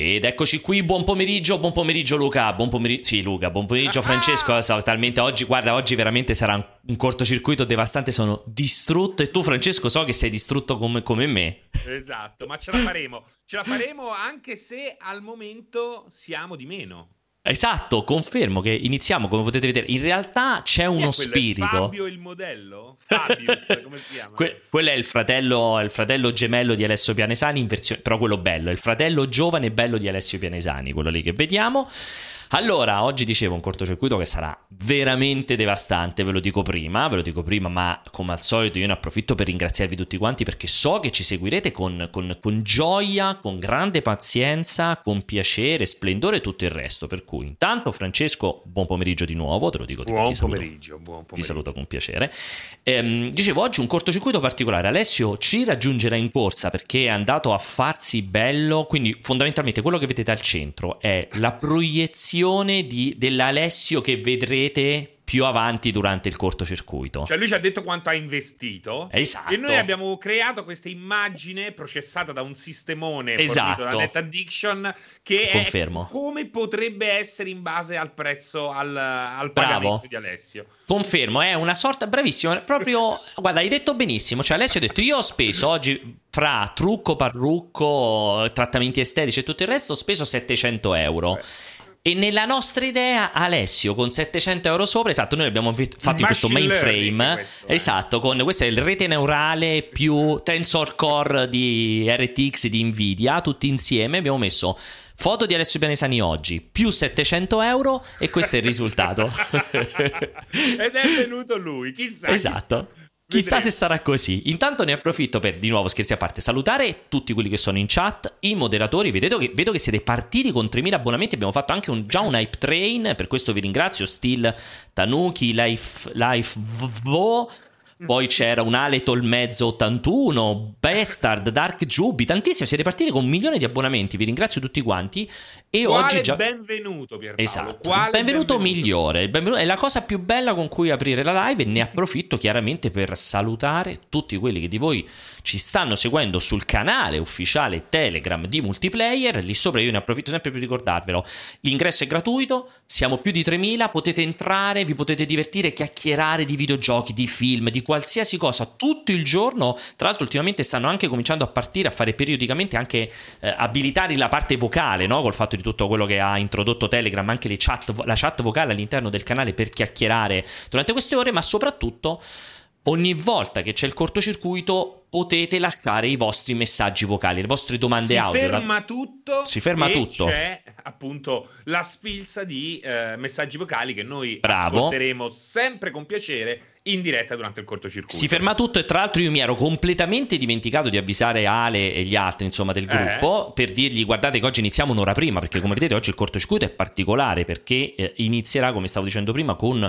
Ed eccoci qui, buon pomeriggio, buon pomeriggio Luca, buon pomeriggio, sì Luca, buon pomeriggio Francesco, ah, so, talmente oggi, guarda, oggi veramente sarà un, un, cortocircuito devastante, sono distrutto e tu Francesco so che sei distrutto come, come me. Esatto, ma ce la faremo, ce la faremo anche se al momento siamo di meno. Esatto, confermo che iniziamo, come potete vedere, in realtà c'è uno spirito. Fabio il modello? Fabius, come si chiama? Que- quello è il fratello, il fratello, gemello di Alessio Pianesani, in versione, però quello bello, è il fratello giovane e bello di Alessio Pianesani, quello lì che vediamo. Allora, oggi dicevo un cortocircuito che sarà veramente devastante, ve lo dico prima, ve lo dico prima, ma come al solito io ne approfitto per ringraziarvi tutti quanti perché so che ci seguirete con, con, con gioia, con grande pazienza, con piacere, splendore e tutto il resto. Per cui intanto Francesco, buon pomeriggio di nuovo, te lo dico. Buon ti pomeriggio, saluto, buon pomeriggio. Ti saluto con piacere. Ehm, dicevo, oggi un cortocircuito particolare. Alessio ci raggiungerà in corsa perché è andato a farsi bello, quindi fondamentalmente quello che vedete al centro è la proiezione versione di, dell'Alessio che vedrete più avanti durante il cortocircuito. Cioè lui ci ha detto quanto ha investito. Esatto. E noi abbiamo creato questa immagine processata da un sistemone esatto. da Net Addiction che Confermo. come potrebbe essere in base al prezzo, al, al pagamento Bravo. di Alessio. Confermo, è una sorta, bravissimo, proprio, guarda, hai detto benissimo, cioè Alessio ha detto io ho speso oggi fra trucco, parrucco, trattamenti estetici e tutto il resto, ho speso 700 euro. Beh e nella nostra idea, Alessio con 700 euro sopra, esatto, noi abbiamo fatto in questo mainframe. Questo, eh. Esatto, con questa è il rete neurale più Tensor Core di RTX di Nvidia, tutti insieme abbiamo messo foto di Alessio Pianesani oggi più 700 euro e questo è il risultato. Ed è venuto lui, chissà. Esatto. Chissà. Chissà se sarà così. Intanto ne approfitto per, di nuovo, scherzi a parte, salutare tutti quelli che sono in chat, i moderatori. Vedo che, vedo che siete partiti con 3.000 abbonamenti. Abbiamo fatto anche un, già un hype train. Per questo vi ringrazio. Steel, Tanuki, Life, Life Vo. Poi c'era un Aletol mezzo 81, Bastard, Dark Jubi, tantissimi. Siete partiti con un milione di abbonamenti. Vi ringrazio tutti quanti. E Quale oggi già. Benvenuto, Pierpaolo. Esatto. Quale benvenuto, benvenuto migliore. Benvenuto- È la cosa più bella con cui aprire la live. E ne approfitto chiaramente per salutare tutti quelli che di voi ci stanno seguendo sul canale ufficiale Telegram di multiplayer. Lì sopra io ne approfitto sempre per ricordarvelo. L'ingresso è gratuito, siamo più di 3000, potete entrare, vi potete divertire, chiacchierare di videogiochi, di film, di qualsiasi cosa tutto il giorno. Tra l'altro ultimamente stanno anche cominciando a partire a fare periodicamente anche eh, abilitare la parte vocale, no? Col fatto di tutto quello che ha introdotto Telegram, anche chat, la chat vocale all'interno del canale per chiacchierare durante queste ore, ma soprattutto ogni volta che c'è il cortocircuito potete lasciare i vostri messaggi vocali, le vostre domande si audio. ferma tutto Si ferma tutto. c'è appunto la sfilza di eh, messaggi vocali che noi Bravo. ascolteremo sempre con piacere in diretta durante il cortocircuito. Si ferma tutto e tra l'altro io mi ero completamente dimenticato di avvisare Ale e gli altri insomma del gruppo Eh. per dirgli guardate che oggi iniziamo un'ora prima perché come vedete oggi il cortocircuito è particolare perché eh, inizierà come stavo dicendo prima con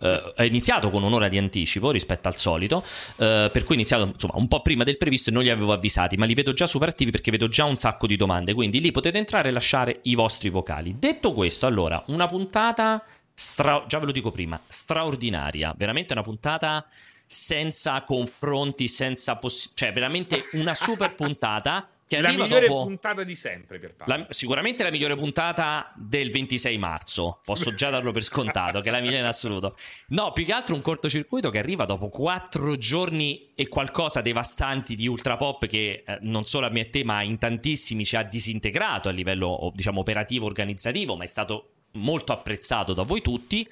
eh, è iniziato con un'ora di anticipo rispetto al solito eh, per cui è iniziato insomma un po' prima del previsto e non li avevo avvisati ma li vedo già super attivi perché vedo già un sacco di domande. Quindi lì potete entrare e lasciare i vostri vocali. Detto questo allora una puntata stra- già ve lo dico prima, straordinaria, veramente una puntata senza confronti, senza poss- cioè veramente una super puntata che la migliore dopo puntata di sempre, Pierpaolo. la- sicuramente la migliore puntata del 26 marzo, posso già darlo per scontato, che è la migliore in assoluto. No, più che altro un cortocircuito che arriva dopo quattro giorni e qualcosa devastanti di ultra pop che eh, non solo a me e te, ma in tantissimi ci ha disintegrato a livello, diciamo, operativo, organizzativo, ma è stato molto apprezzato da voi tutti.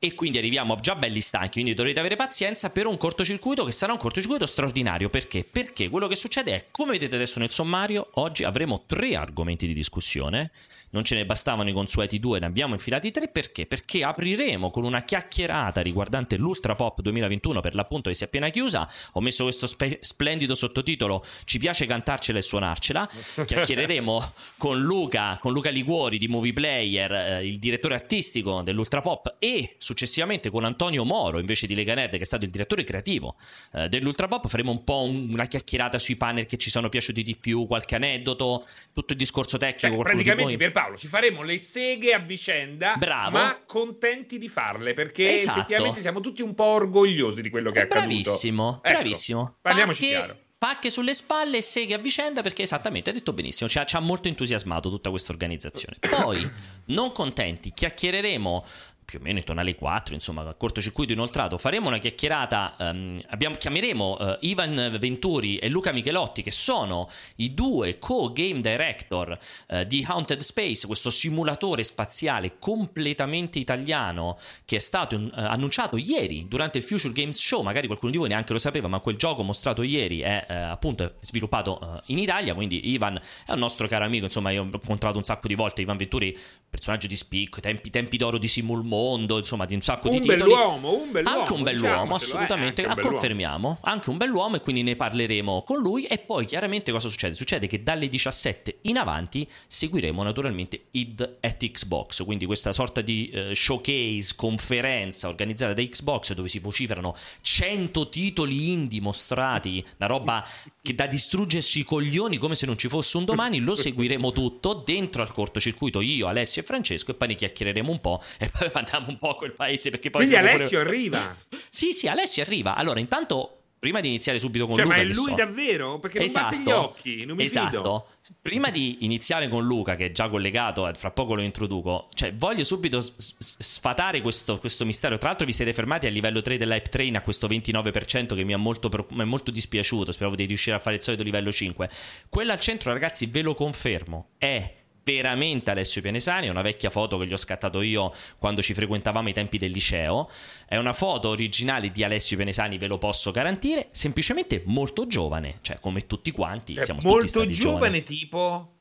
E quindi arriviamo già belli stanchi, quindi dovrete avere pazienza per un cortocircuito che sarà un cortocircuito straordinario. Perché? Perché quello che succede è, come vedete adesso nel sommario, oggi avremo tre argomenti di discussione. Non ce ne bastavano i consueti due, ne abbiamo infilati tre. Perché? Perché apriremo con una chiacchierata riguardante l'Ultra Pop 2021, per l'appunto che si è appena chiusa. Ho messo questo spe- splendido sottotitolo, ci piace cantarcela e suonarcela. Chiacchiereremo con Luca, con Luca Liguori di Movie Player, eh, il direttore artistico dell'Ultra Pop, e successivamente con Antonio Moro, invece di Lega Nerd, che è stato il direttore creativo eh, dell'Ultra Pop. Faremo un po' un- una chiacchierata sui panel che ci sono piaciuti di più, qualche aneddoto, tutto il discorso tecnico. Cioè, praticamente voi- Pierpaolo ci faremo le seghe a vicenda, Bravo. ma contenti di farle perché Esatto. effettivamente siamo tutti un po' orgogliosi di quello che è accaduto. Bravissimo, Ecco, bravissimo. Parliamoci Perché chiaro. pacche sulle spalle e seghe a vicenda perché esattamente, hai detto benissimo, ci ha, ci ha molto entusiasmato tutta questa organizzazione. Poi, non contenti, chiacchiereremo più o meno intorno alle 4, insomma, cortocircuito inoltrato. Faremo una chiacchierata. Um, abbiamo, chiameremo uh, Ivan Venturi e Luca Michelotti, che sono i due co-game director uh, di Haunted Space, questo simulatore spaziale completamente italiano che è stato uh, annunciato ieri durante il Future Games Show. Magari qualcuno di voi neanche lo sapeva, ma quel gioco mostrato ieri è appunto sviluppato in Italia. Quindi Ivan è un nostro caro amico. Insomma, io ho incontrato un sacco di volte Ivan Venturi, personaggio di spicco, tempi, tempi d'oro di Simul mondo, insomma, di un sacco un di titoli. Bell'uomo, un bell'uomo, anche un bell'uomo, assolutamente, eh, ah, confermiamo, anche un bell'uomo e quindi ne parleremo con lui. E poi chiaramente cosa succede? Succede che dalle 17 in avanti seguiremo naturalmente id at Xbox, quindi questa sorta di uh, showcase, conferenza organizzata da Xbox dove si vociferano 100 titoli indie mostrati, una roba che da distruggerci i coglioni come se non ci fosse un domani, lo seguiremo tutto dentro al cortocircuito io, Alessio e Francesco e poi ne chiacchiereremo un po' e poi mandiamo un po' quel paese perché poi... Quindi Alessio pure... arriva. sì, sì, Alessio arriva. Allora, intanto prima di iniziare subito con cioè, Luca. Ma è lui so. davvero? Perché esatto, non batte gli occhi, non mi Esatto. Fido. Prima di iniziare con Luca, che è già collegato, fra poco lo introduco, cioè voglio subito sfatare questo, questo mistero. Tra l'altro vi siete fermati a livello 3 dell'hype train a questo 29% che mi è molto, mi è molto dispiaciuto, speravo di riuscire a fare il solito livello 5. Quella al centro, ragazzi, ve lo confermo, è veramente Alessio Pianesani, è una vecchia foto che gli ho scattato io quando ci frequentavamo ai tempi del liceo, è una foto originale di Alessio Pianesani, ve lo posso garantire, semplicemente molto giovane, cioè come tutti quanti, è siamo molto tutti stati giovane giovani. tipo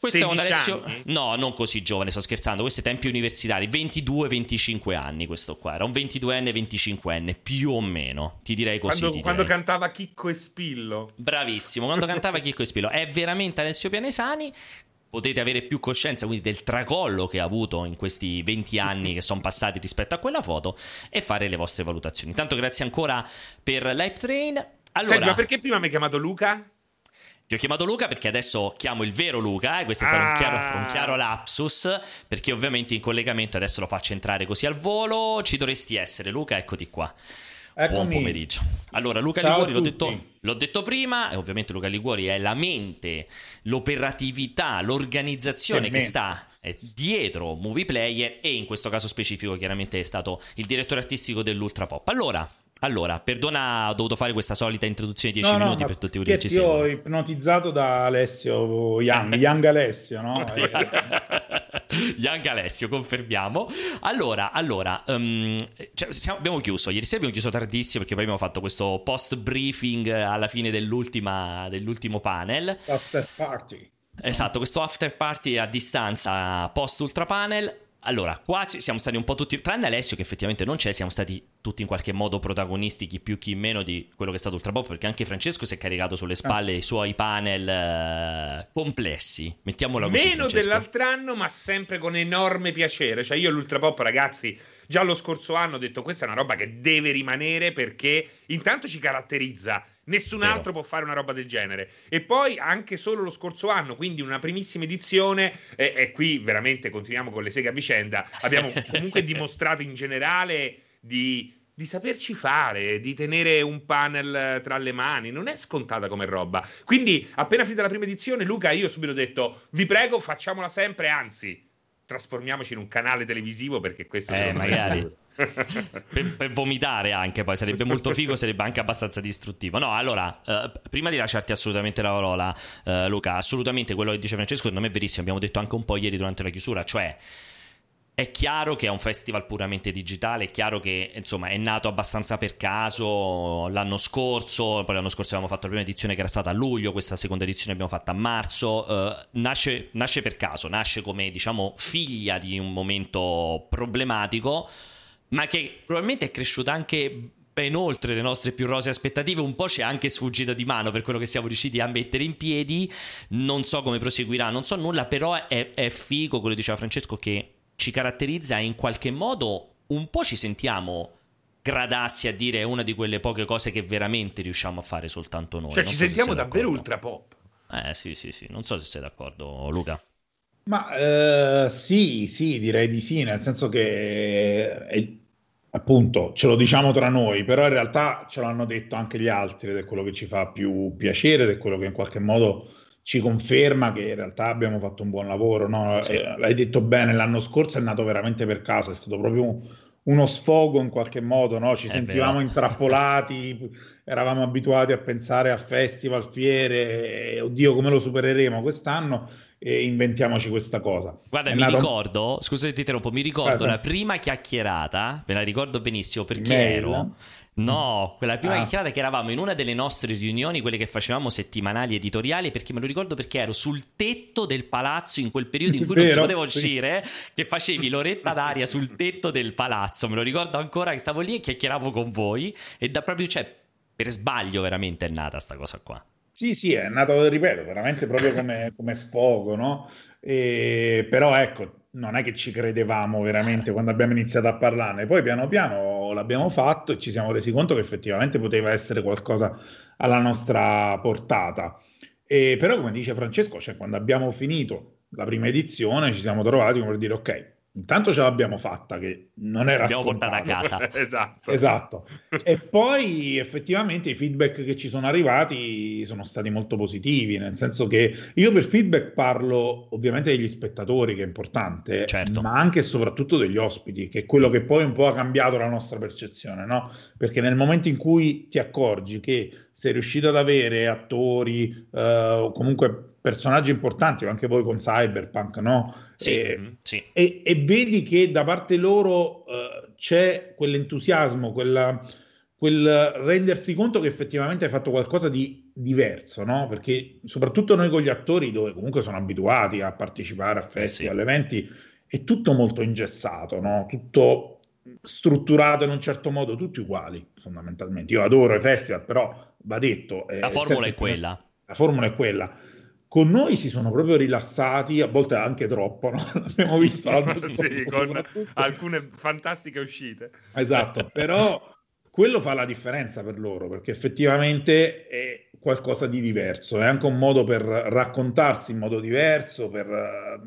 questo è un Alessio. Anni? No, non così giovane, sto scherzando. Questo è tempi universitari, 22-25 anni. Questo qua era un 22enne, 25enne, più o meno. Ti direi così. Quando, ti quando direi. cantava Chicco e Spillo. Bravissimo, quando cantava Chicco e Spillo. È veramente Alessio Pianesani potete avere più coscienza quindi del tracollo che ha avuto in questi 20 anni che sono passati rispetto a quella foto e fare le vostre valutazioni. Intanto grazie ancora per l'Hype Train. Allora, Senti, ma perché prima mi hai chiamato Luca? Ti ho chiamato Luca perché adesso chiamo il vero Luca, e questo è stato un, chiaro, un chiaro lapsus, perché ovviamente in collegamento adesso lo faccio entrare così al volo. Ci dovresti essere, Luca, eccoti qua. Eccomi. Buon pomeriggio. Allora, Luca Ciao Liguori, l'ho detto, l'ho detto prima, e ovviamente Luca Liguori è la mente, l'operatività, l'organizzazione Che sta eh, dietro Movie Player e in questo caso specifico chiaramente è stato il direttore artistico dell'Ultra Pop. Allora, allora, perdona, ho dovuto fare questa solita introduzione di 10 No, no, minuti ma per tutti quelli che ci scherzi, io ipnotizzato da Alessio Young, Young Alessio, no? Eh, Young Alessio, confermiamo. Allora, allora um, cioè, siamo- abbiamo chiuso. Ieri sera abbiamo chiuso tardissimo perché poi abbiamo fatto questo post briefing alla fine dell'ultima, dell'ultimo panel. after party. Esatto, questo after party a distanza post ultra panel. Allora, qua ci siamo stati un po' tutti, tranne Alessio che effettivamente non c'è, siamo stati tutti in qualche modo protagonisti, chi più chi meno di quello che è stato Ultra Pop, perché anche Francesco si è caricato sulle spalle i suoi panel eh, complessi. Mettiamola così. Meno Francesco. dell'altro anno, ma sempre con enorme piacere. Cioè, io l'Ultra Pop, ragazzi, già lo scorso anno ho detto questa è una roba che deve rimanere perché intanto ci caratterizza. Nessun Vero. altro può fare una roba del genere. E poi anche solo lo scorso anno, quindi una primissima edizione, e, e qui veramente continuiamo con le seghe a vicenda, abbiamo comunque dimostrato in generale di, di saperci fare, di tenere un panel eh, tra le mani. Non è scontata come roba. Quindi, appena finita la prima edizione, Luca, io ho subito detto: vi prego, facciamola sempre, anzi, trasformiamoci in un canale televisivo perché questo Eh, me magari. futuro. per, per vomitare anche poi sarebbe molto figo sarebbe anche abbastanza distruttivo no allora eh, prima di lasciarti assolutamente la parola eh, Luca assolutamente quello che dice Francesco secondo me è verissimo abbiamo detto anche un po' ieri durante la chiusura cioè è chiaro che è un festival puramente digitale, è chiaro che insomma è nato abbastanza per caso l'anno scorso, poi l'anno scorso abbiamo fatto la prima edizione che era stata a luglio, questa seconda edizione abbiamo fatta a marzo, eh, nasce, nasce per caso, nasce come diciamo figlia di un momento problematico, ma che probabilmente è cresciuta anche ben oltre le nostre più rose aspettative, un po' ci è anche sfuggito di mano per quello che siamo riusciti a mettere in piedi, non so come proseguirà, non so nulla, però è, è figo, quello che diceva Francesco, che ci caratterizza e in qualche modo un po' ci sentiamo gradassi a dire è una di quelle poche cose che veramente riusciamo a fare soltanto noi. Cioè, Non ci so se sentiamo davvero d'accordo. ultra pop. Eh sì, sì, sì, non so se sei d'accordo Luca. Ma eh, sì, sì, direi di sì, nel senso che è- appunto ce lo diciamo tra noi, però in realtà ce l'hanno detto anche gli altri ed è quello che ci fa più piacere ed è quello che in qualche modo ci conferma che in realtà abbiamo fatto un buon lavoro. No? Sì. Eh, l'hai detto bene, l'anno scorso è nato veramente per caso, è stato proprio uno sfogo in qualche modo, no? ci è sentivamo vero. intrappolati, eravamo abituati a pensare a festival, fiere, oddio come lo supereremo quest'anno e inventiamoci questa cosa. Guarda, è mi nato... ricordo, scusate ti interrompo, mi ricordo Guarda. la prima chiacchierata, ve la ricordo benissimo perché Mail. ero... No, quella prima ah. chiacchierata che eravamo in una delle nostre riunioni, quelle che facevamo settimanali editoriali, perché me lo ricordo perché ero sul tetto del palazzo in quel periodo in cui Vero, non si poteva uscire, sì. che facevi l'oretta d'aria sul tetto del palazzo. Me lo ricordo ancora che stavo lì e chiacchieravo con voi e da proprio, cioè, per sbaglio veramente è nata sta cosa qua. Sì, sì, è nato, ripeto, veramente proprio come, come sfogo, no? E, però ecco, non è che ci credevamo veramente quando abbiamo iniziato a parlarne, poi piano piano l'abbiamo fatto e ci siamo resi conto che effettivamente poteva essere qualcosa alla nostra portata. E, però, come dice Francesco, cioè, quando abbiamo finito la prima edizione ci siamo trovati come per dire ok, Intanto ce l'abbiamo fatta, che non era L'abbiamo portata a casa. esatto. esatto. E poi effettivamente i feedback che ci sono arrivati sono stati molto positivi, nel senso che io per feedback parlo ovviamente degli spettatori, che è importante, certo. ma anche e soprattutto degli ospiti, che è quello che poi un po' ha cambiato la nostra percezione, no? Perché nel momento in cui ti accorgi che sei riuscito ad avere attori eh, o comunque personaggi importanti, anche voi con Cyberpunk, no? Sì, e, mm, sì. E, e, vedi che da parte loro uh, c'è quell'entusiasmo, quella, quel rendersi conto che effettivamente hai fatto qualcosa di diverso, no? Perché soprattutto noi con gli attori, dove comunque sono abituati a partecipare a festival, eh sì. eventi, è tutto molto ingessato, no? Tutto strutturato in un certo modo, tutti uguali fondamentalmente. Io adoro i festival, però va detto... La formula è quella. La formula è quella con noi si sono proprio rilassati, a volte anche troppo, no? abbiamo visto sì, con alcune fantastiche uscite. Esatto, però quello fa la differenza per loro, perché effettivamente è qualcosa di diverso, è anche un modo per raccontarsi in modo diverso, per,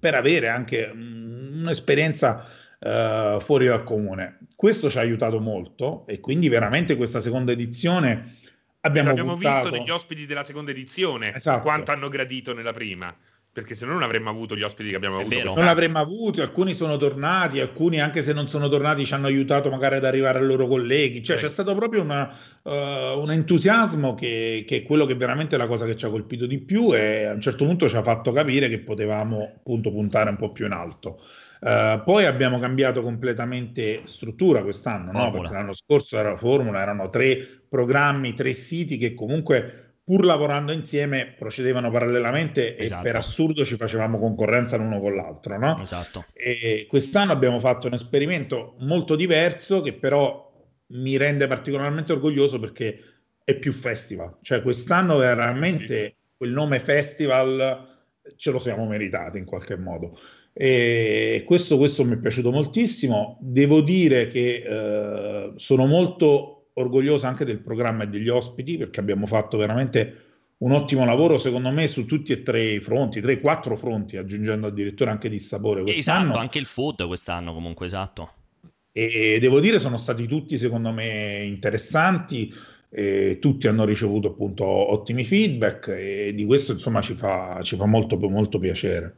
per avere anche un'esperienza uh, fuori dal comune. Questo ci ha aiutato molto e quindi veramente questa seconda edizione Abbiamo, abbiamo visto negli ospiti della seconda edizione esatto. quanto hanno gradito nella prima perché se no non avremmo avuto gli ospiti che abbiamo È avuto. Vero. Non l'avremmo avuto, alcuni sono tornati, alcuni anche se non sono tornati ci hanno aiutato magari ad arrivare ai loro colleghi, cioè sì. c'è stato proprio una, uh, un entusiasmo che, che, è quello che veramente è la cosa che ci ha colpito di più e a un certo punto ci ha fatto capire che potevamo appunto puntare un po' più in alto. Uh, poi abbiamo cambiato completamente struttura quest'anno, no? perché l'anno scorso era formula, erano tre programmi, tre siti che comunque pur lavorando insieme procedevano parallelamente esatto. e per assurdo ci facevamo concorrenza l'uno con l'altro. No? Esatto. E quest'anno abbiamo fatto un esperimento molto diverso che però mi rende particolarmente orgoglioso perché è più festival, cioè quest'anno veramente quel nome festival ce lo siamo meritati in qualche modo. E questo, questo mi è piaciuto moltissimo. Devo dire che eh, sono molto orgoglioso anche del programma e degli ospiti perché abbiamo fatto veramente un ottimo lavoro secondo me su tutti e tre i fronti, tre, quattro fronti, aggiungendo addirittura anche di sapore quest'anno. Esatto, anche il food quest'anno comunque, esatto. E devo dire sono stati tutti secondo me interessanti, e tutti hanno ricevuto appunto ottimi feedback e di questo insomma ci fa, ci fa molto, molto piacere.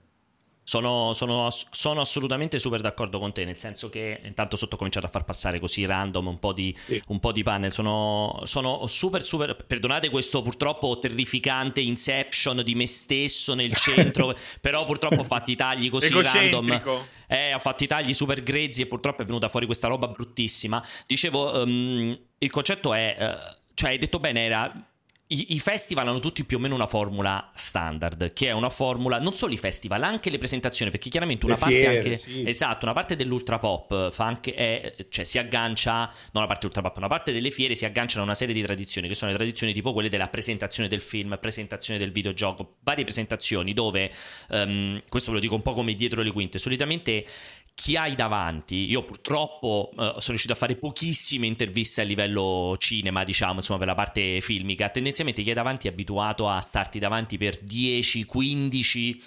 Sono, sono, sono, assolutamente super d'accordo con te, nel senso che intanto sotto ho cominciato a far passare così random un po' di, sì. un po di panel. Sono, sono, super, super. Perdonate questo purtroppo terrificante inception di me stesso nel centro, però purtroppo ho fatto i tagli così random. Eh, ho fatto i tagli super grezzi e purtroppo è venuta fuori questa roba bruttissima. Dicevo, um, il concetto è. Uh, cioè, hai detto bene, era i, festival hanno tutti più o meno una formula standard, che è una formula, non solo i festival, anche le presentazioni, perché chiaramente una le parte fiere, anche, sì. esatto, una parte dell'ultra pop fa anche, è, cioè si aggancia, non la parte ultra pop, una parte delle fiere si agganciano a una serie di tradizioni, che sono le tradizioni tipo quelle della presentazione del film, presentazione del videogioco, varie presentazioni dove, um, questo ve lo dico un po' come dietro le quinte, solitamente chi hai davanti. Io purtroppo uh, sono riuscito a fare pochissime interviste a livello cinema, diciamo, insomma, per la parte filmica. Tendenzialmente chi hai davanti è abituato a starti davanti per 10, 15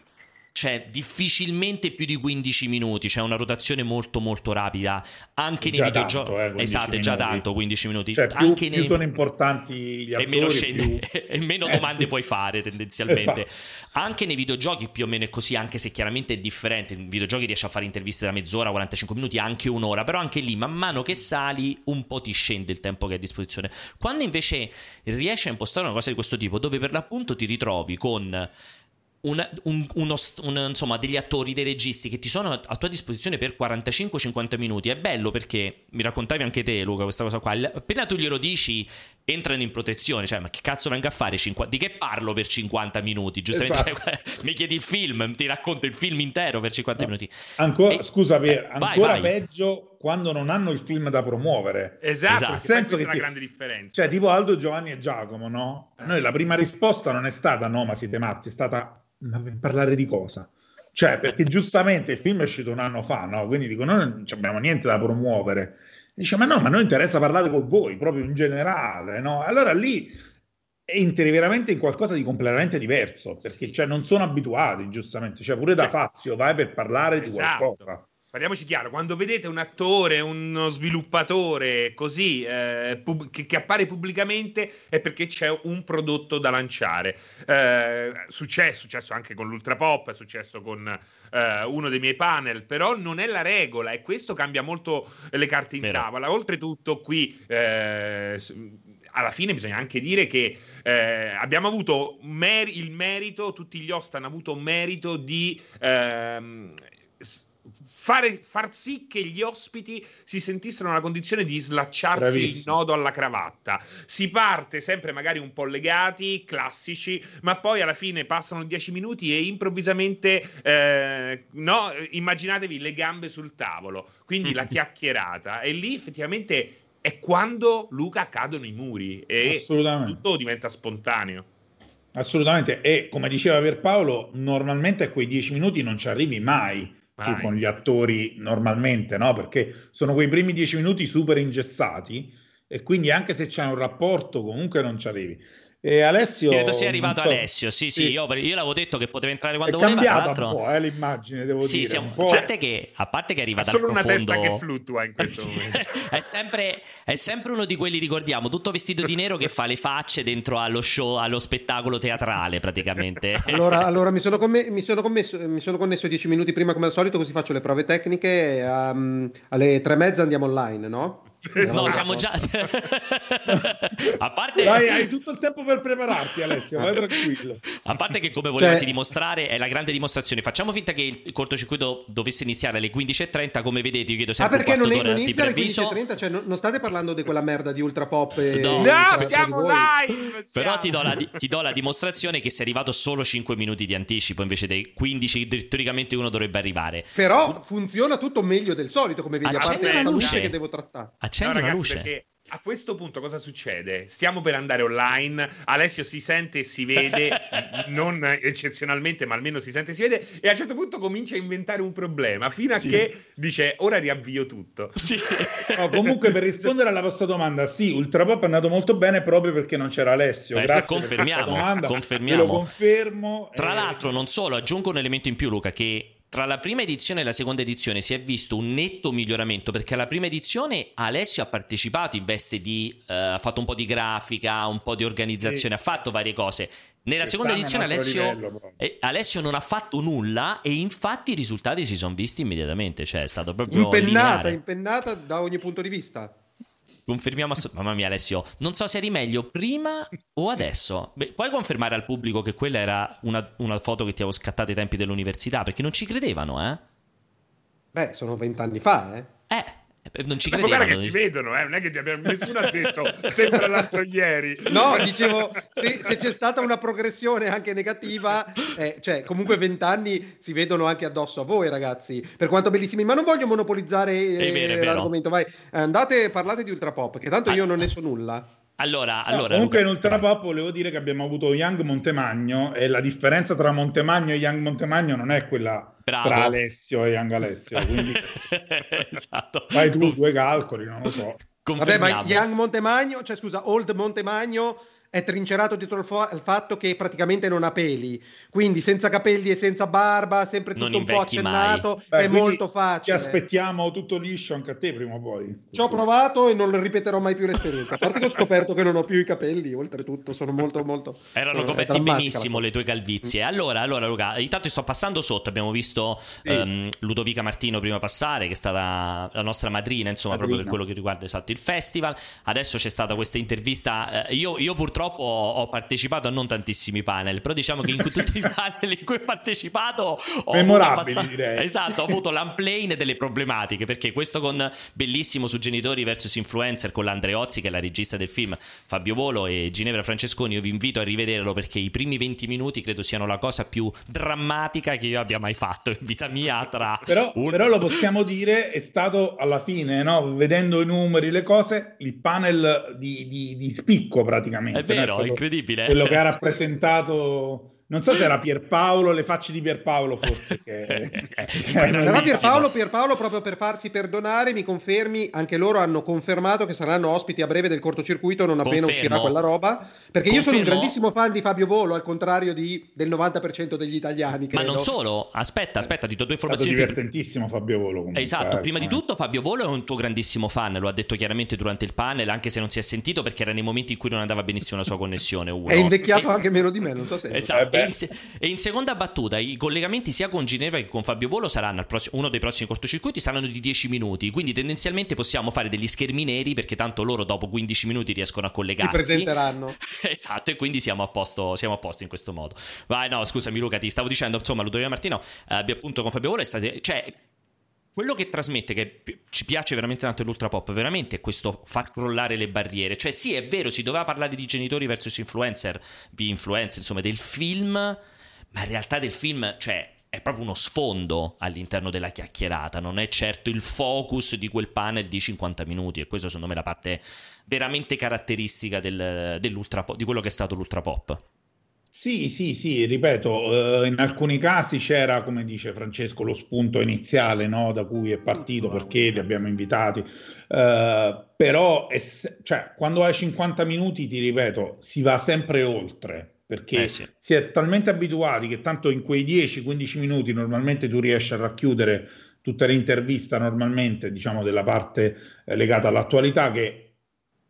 cioè difficilmente più di 15 minuti, c'è una rotazione molto molto rapida anche nei videogiochi. Eh, esatto, è già tanto 15 minuti. Cioè, più, anche più nei... sono importanti gli attori, e meno, scende, più... e meno eh, domande sì. puoi fare tendenzialmente. Esatto. Anche nei videogiochi più o meno è così, anche se chiaramente è differente. In videogiochi riesci a fare interviste da mezz'ora, 45 minuti, anche un'ora, però anche lì man mano che sali un po' ti scende il tempo che hai a disposizione. Quando invece riesci a impostare una cosa di questo tipo, dove per l'appunto ti ritrovi con un, un, uno, un, insomma, degli attori, dei registi che ti sono a tua disposizione per 45-50 minuti. È bello perché mi raccontavi anche te, Luca, questa cosa qua. Appena tu glielo dici, entrano in protezione. Cioè, ma che cazzo venga a fare? 50... Di che parlo per 50 minuti? Giustamente, esatto. cioè, mi chiedi il film, ti racconto il film intero per 50 no. minuti. Ancora, e... scusa, per, ancora vai, vai. peggio quando non hanno il film da promuovere. Esatto, esatto. nel senso che è una ti... grande differenza. Cioè, tipo Aldo, Giovanni e Giacomo, no? Noi la prima risposta non è stata no, ma siete matti, è stata ma per parlare di cosa? Cioè, perché giustamente il film è uscito un anno fa, no? Quindi dico, noi non abbiamo niente da promuovere. Dice, ma no, ma noi interessa parlare con voi, proprio in generale, no? Allora lì entri veramente in qualcosa di completamente diverso, perché cioè, non sono abituati, giustamente. Cioè, pure da Fazio vai per parlare esatto. di qualcosa parliamoci chiaro, quando vedete un attore, uno sviluppatore così eh, pub- che, che, appare pubblicamente è perché c'è un prodotto da lanciare. Eh, successo, è successo anche con l'Ultra Pop, è successo con eh, uno dei miei panel, però non è la regola e questo cambia molto le carte in Vero. tavola. Oltretutto qui eh, alla fine bisogna anche dire che eh, abbiamo avuto mer- il merito, tutti gli host hanno avuto merito di ehm, fare, far sì che gli ospiti si sentissero nella condizione di slacciarsi Bravissimo. il nodo alla cravatta. Si parte sempre magari un po' legati, classici, ma poi alla fine passano dieci minuti e improvvisamente, eh, no, immaginatevi le gambe sul tavolo, quindi la chiacchierata. E lì effettivamente è quando Luca cadono i muri e tutto diventa spontaneo. Assolutamente, e come diceva Pierpaolo, normalmente a quei dieci minuti non ci arrivi mai tu con gli attori normalmente, no? Perché sono quei primi dieci minuti super ingessati e quindi anche se c'è un rapporto comunque non ci arrivi. E Alessio, Credo sia arrivato so, Alessio, sì, sì, sì. Io, io, l'avevo detto che poteva entrare quando è voleva. È cambiata un po', eh, l'immagine, devo sì, dire. Sì, a, parte che, a parte che arriva dal solo profondo... una testa che fluttua in questo momento. è, sempre, è sempre uno di quelli, ricordiamo, tutto vestito di nero che fa le facce dentro allo show, allo spettacolo teatrale praticamente. allora, allora mi, sono comm- mi, sono commesso, mi sono connesso dieci minuti prima come al solito, così faccio le prove tecniche. Um, alle tre e mezza andiamo online, no? No, siamo già. a parte. Dai, hai tutto il tempo per prepararti, Alessio. Vai tranquillo. A parte che, come volevasi cioè... dimostrare, è la grande dimostrazione. Facciamo finta che il cortocircuito dovesse iniziare alle 15.30. Come vedete, io chiedo sempre ah, perché un non, non inizia alle 15.30? Cioè, non, non, state parlando di quella merda di Ultra Pop? E... No, no siamo live. Siamo. Però ti do, la, ti do, la, dimostrazione che sei arrivato solo 5 minuti di anticipo invece dei 15 che teoricamente uno dovrebbe arrivare. Però funziona tutto meglio del solito, come vedi, Accendi a parte la luce che devo trattare. Accendi no, ragazzi, la luce. Perché a questo punto cosa succede? Stiamo per andare online, Alessio si sente e si vede, non eccezionalmente, ma almeno si sente e si vede, e a un certo punto comincia a inventare un problema, fino a sì. che dice ora riavvio tutto. Sì. No, comunque per rispondere alla vostra domanda, sì, Ultrapop è andato molto bene proprio perché non c'era Alessio. Beh, Grazie confermiamo, confermiamo. lo confermo. Tra eh... l'altro non solo, aggiungo un elemento in più Luca, che tra la prima edizione e la seconda edizione si è visto un netto miglioramento perché alla prima edizione Alessio ha partecipato in veste di uh, ha fatto un po' di grafica, un po' di organizzazione, sì. ha fatto varie cose. Nella seconda edizione Alessio, livello, eh, Alessio, non ha fatto nulla e infatti i risultati si sono visti immediatamente, cioè è stato proprio impennata, lineare. impennata da ogni punto di vista. Confermiamo, ass- mamma mia Alessio, non so se eri meglio prima o adesso. Beh, puoi confermare al pubblico che quella era una, una foto che ti avevo scattato ai tempi dell'università? Perché non ci credevano, eh? Beh, sono vent'anni fa, eh? Eh, eh, non ci credevano. Ma guarda che si vedono, eh? non è che ti abbiamo, nessuno ha detto sempre l'altro ieri. No, dicevo, se, se, c'è stata una progressione anche negativa, eh, cioè comunque vent'anni si vedono anche addosso a voi ragazzi, per quanto bellissimi, ma non voglio monopolizzare eh, vero, l'argomento, vai, andate, parlate di Ultra Pop, che tanto io non ne so nulla. Allora, allora, comunque Luca... in Ultrapop volevo dire che abbiamo avuto Young Montemagno e la differenza tra Montemagno e Young Montemagno non è quella Bravo. tra Alessio e Young Alessio. Quindi... esatto. Fai tu Conf... due calcoli, non lo so. Vabbè, ma Young Montemagno, cioè scusa, Old Montemagno è trincerato dietro il, fo- il, fatto che praticamente non ha peli, quindi senza capelli e senza barba, sempre tutto non un po' accennato, Beh, è molto facile. Ti aspettiamo tutto liscio anche a te prima o poi. Ci ho provato e non ripeterò mai più l'esperienza. A parte che ho scoperto che non ho più i capelli, oltretutto sono molto molto... Erano eh, coperti benissimo le tue calvizie. Allora, allora Luca, intanto sto passando sotto, abbiamo visto sì. um, Ludovica Martino prima passare, che è stata la nostra madrina, insomma, madrina. proprio per quello che riguarda esatto il festival. Adesso c'è stata questa intervista, eh, io, io purtroppo ho partecipato a non tantissimi panel, però diciamo che in tutti i panel in cui ho partecipato ho memorabili avuto direi. Esatto, ho avuto l'unplane delle problematiche, perché questo con bellissimo su genitori versus influencer con l'Andreozzi che è la regista del film, Fabio Volo e Ginevra Francesconi, io vi invito a rivederlo perché i primi 20 minuti credo siano la cosa più drammatica che io abbia mai fatto in vita mia tra però, un... però lo possiamo dire è stato alla fine, no? vedendo i numeri, le cose, il panel di, di, di spicco praticamente. È vero, è incredibile. Quello che ha rappresentato non so se era Pierpaolo, le facce di Pierpaolo forse. Che... Però Pierpaolo, Pierpaolo, proprio per farsi perdonare, mi confermi, anche loro hanno confermato che saranno ospiti a breve del cortocircuito non appena Confermo. uscirà quella roba. Perché Confermo. io sono un grandissimo fan di Fabio Volo, al contrario di, del 90% degli italiani. Credo. Ma non solo, aspetta, aspetta, ti do due informazioni. È divertentissimo Fabio Volo. Comunque. Esatto, eh, prima di tutto Fabio Volo è un tuo grandissimo fan, lo ha detto chiaramente durante il panel, anche se non si è sentito perché era nei momenti in cui non andava benissimo la sua connessione. Uno. È invecchiato e... anche meno di me, non so se... Esatto. E in, e in, seconda battuta, i collegamenti sia con Ginevra che con Fabio Volo saranno prossimo, uno dei prossimi cortocircuiti, saranno di 10 minuti. Quindi tendenzialmente possiamo fare degli schermi neri perché tanto loro dopo 15 minuti riescono a collegarsi. Si presenteranno. esatto, e quindi siamo a, posto, siamo a posto in questo modo. Vai, no, scusami Luca, ti stavo dicendo, insomma, Ludovico Martino, eh, appunto con Fabio Volo è stato... Cioè, quello che trasmette, che ci piace veramente tanto l'ultra pop, veramente è questo far crollare le barriere. Cioè, sì, è vero, si doveva parlare di genitori versus influencer, di influencer, insomma, del film, ma in realtà del film, cioè, è proprio uno sfondo all'interno della chiacchierata, non è certo il focus di quel panel di 50 minuti, e questo secondo me è la parte veramente caratteristica del, dell'ultra di quello che è stato l'ultra pop. Sì, sì, sì, ripeto, eh, in alcuni casi c'era, come dice Francesco, lo spunto iniziale no, da cui è partito perché li abbiamo invitati, eh, però è, cioè, quando hai 50 minuti, ti ripeto, si va sempre oltre perché eh sì. si è talmente abituati che tanto in quei 10-15 minuti normalmente tu riesci a racchiudere tutta l'intervista normalmente, diciamo, della parte eh, legata all'attualità che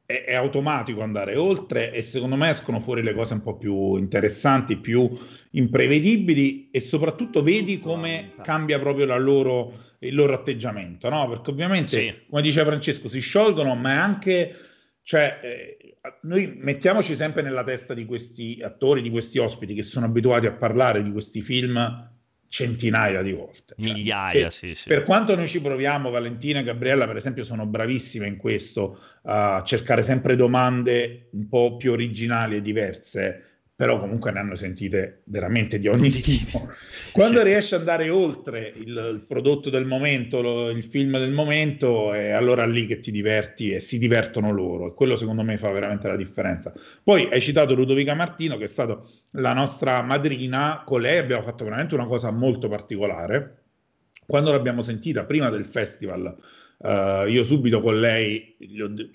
è, è, automatico andare oltre e secondo me escono fuori le cose un po' più interessanti, più imprevedibili e soprattutto vedi come cambia proprio loro, il loro atteggiamento, no? Perché ovviamente, sì. come dice Francesco, si sciolgono, ma è anche, cioè, eh, noi mettiamoci sempre nella testa di questi attori, di questi ospiti che sono abituati a parlare di questi film centinaia di volte. Cioè, Migliaia, sì, sì. Per quanto noi ci proviamo, Valentina e Gabriella, per esempio, sono bravissime in questo, a cercare sempre domande un po' più originali e diverse però comunque ne hanno sentite veramente di ogni tipo. Quando sì. riesce ad andare oltre il, il prodotto del momento, lo, il film del momento, è allora lì che ti diverti e si divertono loro e quello secondo me fa veramente la differenza. Poi hai citato Ludovica Martino che è stata la nostra madrina, con lei abbiamo fatto veramente una cosa molto particolare. Quando l'abbiamo sentita prima del festival, uh, io subito con lei,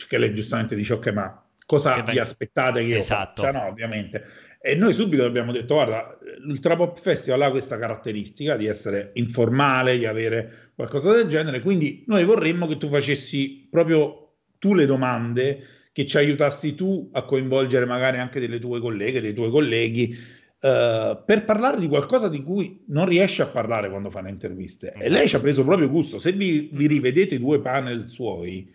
che lei giustamente dice ok ma cosa vi aspettate che io esatto. faccia? No, ovviamente e noi subito abbiamo detto, guarda, l'Ultra Pop Festival ha questa caratteristica di essere informale, di avere qualcosa del genere, quindi noi vorremmo che tu facessi proprio tu le domande, che ci aiutassi tu a coinvolgere magari anche delle tue colleghe, dei tuoi colleghi, uh, per parlare di qualcosa di cui non riesci a parlare quando fa le interviste. E lei ci ha preso proprio gusto. Se vi, vi rivedete i due panel suoi,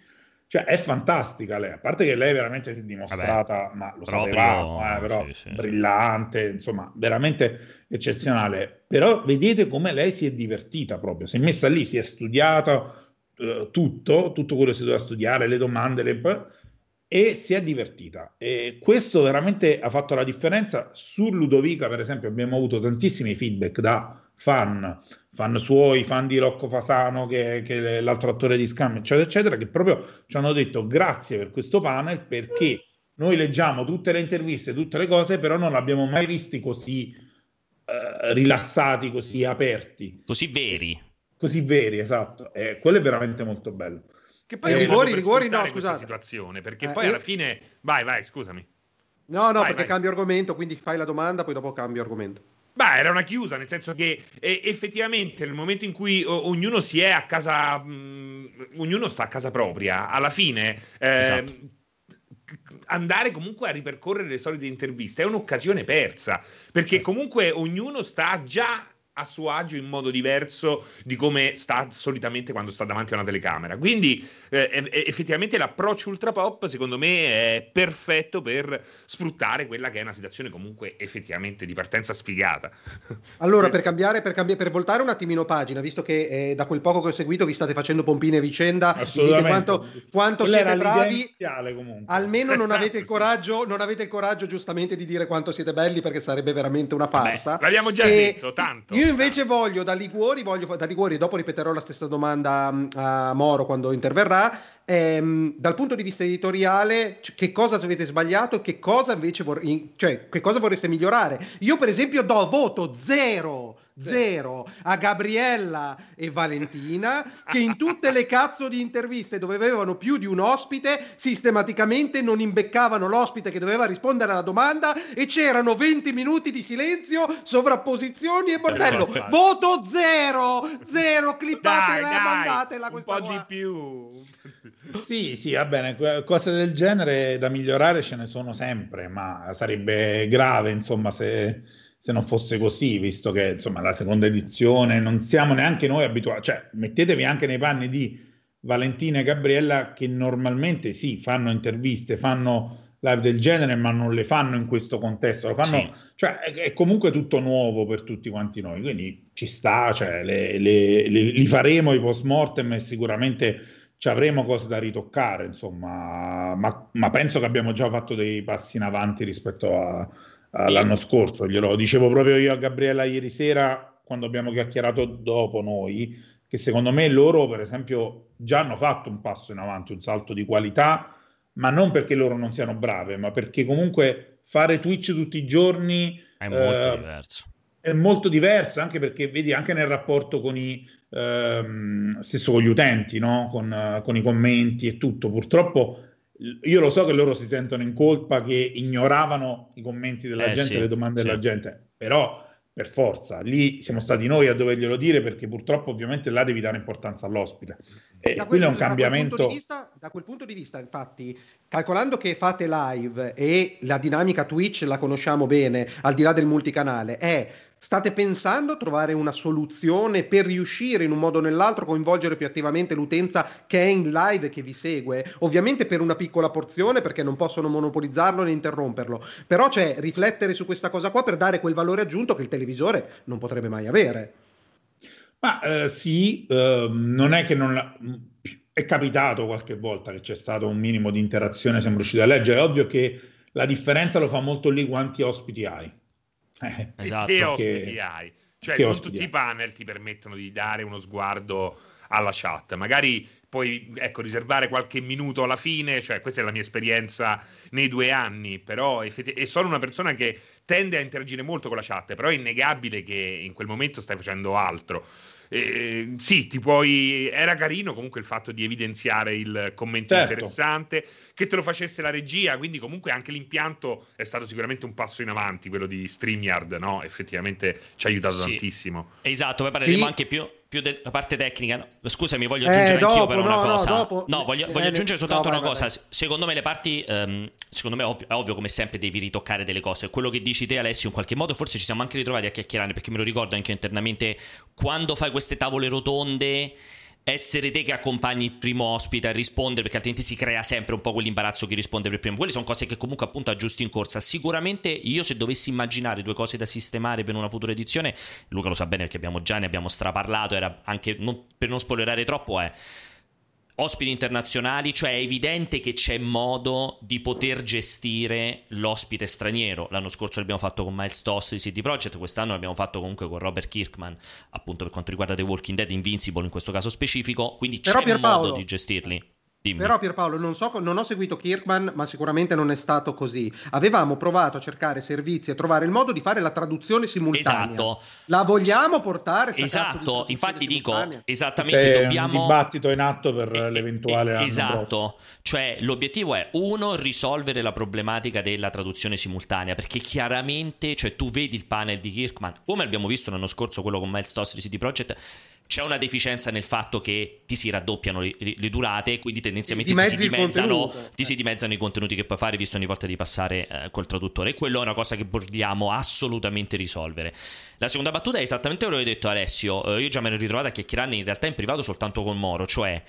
cioè, è fantastica lei, a parte che lei veramente si è dimostrata, Vabbè, ma lo proprio, sapevamo, eh, però sì, sì, brillante, insomma, veramente eccezionale. Però vedete come lei si è divertita proprio, si è messa lì, si è studiata eh, tutto, tutto quello che si doveva studiare, le domande, le... e si è divertita. E questo veramente ha fatto la differenza. Su Ludovica, per esempio, abbiamo avuto tantissimi feedback da fan, fan suoi, fan di Rocco Fasano, che, che è l'altro attore di Scam, eccetera, eccetera, che proprio ci hanno detto grazie per questo panel perché noi leggiamo tutte le interviste, tutte le cose, però non l'abbiamo mai visti così eh, rilassati, così aperti. Così veri. Così veri, esatto. E quello è veramente molto bello. Che poi eh, rigori, rigori, no, scusate. situazione, perché eh, poi alla fine... Vai, vai, scusami. No, no, vai, perché vai. cambio argomento, quindi fai la domanda, poi dopo cambio argomento. Beh, era una chiusa, nel senso che eh, effettivamente nel momento in cui o- ognuno si è a casa, mh, mm, ognuno sta a casa propria, alla fine eh, esatto. andare comunque a ripercorrere le solite interviste è un'occasione persa, perché comunque ognuno sta già a suo agio in modo diverso di come sta solitamente quando sta davanti a una telecamera. Quindi eh, effettivamente l'approccio ultra pop secondo me è perfetto per sfruttare quella che è una situazione comunque effettivamente di partenza sfigata. Allora, per cambiare, per, cambiare, per voltare un attimino pagina, visto che eh, da quel poco che ho seguito vi state facendo pompine a vicenda, Assolutamente. quanto, quanto siete bravi, comunque. almeno non, esatto, avete il coraggio, non avete il coraggio giustamente di dire quanto siete belli perché sarebbe veramente una farsa. Beh, l'abbiamo già e detto tanto. Io invece voglio da Liguori, voglio da Liguori, dopo ripeterò la stessa domanda mm, a Moro quando interverrà. Ehm, dal punto di vista editoriale, che cosa avete sbagliato che cosa invece vor- cioè, che cosa vorreste migliorare? Io, per esempio, do voto zero zero a Gabriella e Valentina che in tutte le cazzo di interviste dove avevano più di un ospite sistematicamente non imbeccavano l'ospite che doveva rispondere alla domanda e c'erano 20 minuti di silenzio, sovrapposizioni e bordello. Voto zero, zero, clippatela e mandatela questa un po' qua. di più. Sì, sì, va bene, cose del genere da migliorare ce ne sono sempre, ma sarebbe grave, insomma, se se non fosse così, visto che insomma la seconda edizione non siamo neanche noi abituati, cioè mettetevi anche nei panni di Valentina e Gabriella che normalmente sì, fanno interviste, fanno live del genere, ma non le fanno in questo contesto, lo fanno, sì. cioè è, è, comunque tutto nuovo per tutti quanti noi, quindi ci sta, cioè, le, le, le, li faremo i post mortem e sicuramente ci avremo cose da ritoccare, insomma, ma, ma penso che abbiamo già fatto dei passi in avanti rispetto a l'anno scorso, glielo dicevo proprio io a Gabriella ieri sera quando abbiamo chiacchierato dopo noi, che secondo me loro per esempio già hanno fatto un passo in avanti, un salto di qualità, ma non perché loro non siano brave, ma perché comunque fare Twitch tutti i giorni è molto eh, diverso. È molto diverso anche perché vedi anche nel rapporto con i ehm, stesso con gli utenti, no? con, con i commenti e tutto. Purtroppo io lo so che loro si sentono in colpa che ignoravano i commenti della eh, gente, sì, le domande sì. della gente, però per forza, lì siamo stati noi a doverglielo dire perché purtroppo ovviamente là devi dare importanza all'ospite. E da quello è un cambiamento. Da quel, vista, da quel punto di vista, infatti, calcolando che fate live e la dinamica Twitch la conosciamo bene, al di là del multicanale, è State pensando a trovare una soluzione per riuscire in un modo o nell'altro a coinvolgere più attivamente l'utenza che è in live e che vi segue? Ovviamente per una piccola porzione perché non possono monopolizzarlo né interromperlo, però c'è riflettere su questa cosa qua per dare quel valore aggiunto che il televisore non potrebbe mai avere. Ma eh, sì, eh, non è che non la... è capitato qualche volta che c'è stato un minimo di interazione, siamo riusciti a leggere, è ovvio che la differenza lo fa molto lì quanti ospiti hai. Eh, esatto. Che ospiti hai? Cioè, non tutti i panel ti permettono di dare uno sguardo alla chat. Magari puoi ecco, riservare qualche minuto alla fine, cioè questa è la mia esperienza nei due anni, però effetti- e sono una persona che tende a interagire molto con la chat, però è innegabile che in quel momento stai facendo altro. Eh, sì, ti puoi. Era carino comunque il fatto di evidenziare il commento certo. interessante, che te lo facesse la regia, quindi comunque anche l'impianto è stato sicuramente un passo in avanti, quello di StreamYard, no? Effettivamente ci ha aiutato sì. tantissimo. Esatto, poi parleremo sì. anche più più della parte tecnica. No, scusami, voglio aggiungere eh, dopo, anch'io però no, una cosa. No, dopo, no voglio, voglio eh, aggiungere soltanto una vai, cosa. Vai. Secondo me le parti, um, secondo me è ovvio, è ovvio, come sempre devi ritoccare delle cose. Quello che dici te Alessio in qualche modo forse ci siamo anche ritrovati a chiacchierare perché me lo ricordo anche internamente quando fai queste tavole rotonde essere te che accompagni il primo ospite a rispondere, perché altrimenti si crea sempre un po' quell'imbarazzo che risponde per primo. Quelle sono cose che comunque appunto aggiusti in corsa. Sicuramente io se dovessi immaginare due cose da sistemare per una futura edizione, Luca lo sa bene perché abbiamo già ne abbiamo straparlato, era anche non, per non spoilerare troppo è ospiti internazionali, cioè è evidente che c'è modo di poter gestire l'ospite straniero. L'anno scorso l'abbiamo fatto con Miles Toss di City Project, quest'anno l'abbiamo fatto comunque con Robert Kirkman, appunto per quanto riguarda The Walking Dead, Invincible in questo caso specifico, quindi c'è modo di gestirli. Dimmi. Però Pierpaolo, non, so, non ho seguito Kirkman, ma sicuramente non è stato così. Avevamo provato a cercare servizi e trovare il modo di fare la traduzione simultanea. Esatto. La vogliamo portare? Esatto, infatti dico, esattamente, C'è dobbiamo... un dibattito in atto per eh, l'eventuale... Eh, esatto, cioè l'obiettivo è, uno, risolvere la problematica della traduzione simultanea, perché chiaramente, cioè tu vedi il panel di Kirkman, come abbiamo visto l'anno scorso quello con Miles Toss di City Project, c'è una deficienza nel fatto che ti si raddoppiano le, le durate, quindi tendenzialmente ti, si dimezzano, ti si dimezzano i contenuti che puoi fare visto ogni volta di passare eh, col traduttore. E quello è una cosa che vogliamo assolutamente risolvere. La seconda battuta è esattamente quello che hai detto Alessio. Uh, io già me ne ero ritrovato a chiacchierare in realtà in privato soltanto con Moro, cioè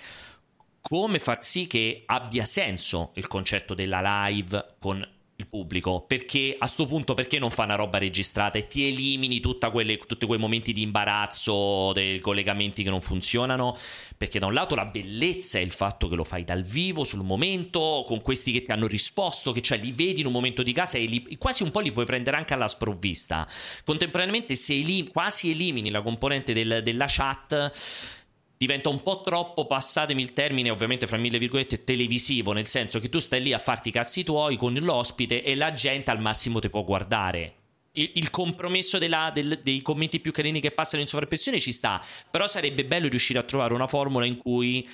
come far sì che abbia senso il concetto della live con il pubblico. Perché a questo punto perché non fa una roba registrata e ti elimini quelle, tutti quei momenti di imbarazzo dei collegamenti che non funzionano? Perché da un lato la bellezza è il fatto che lo fai dal vivo sul momento con questi che ti hanno risposto che cioè li vedi in un momento di casa e li, quasi un po' li puoi prendere anche alla sprovvista. Contemporaneamente se elim- quasi elimini la componente del, della chat diventa un po' troppo, passatemi il termine, ovviamente fra mille virgolette, televisivo, nel senso che tu stai lì a farti i cazzi tuoi con l'ospite e la gente al massimo ti può guardare. Il, il compromesso della, del, dei commenti più carini che passano in sovrappressione ci sta, però sarebbe bello riuscire a trovare una formula in cui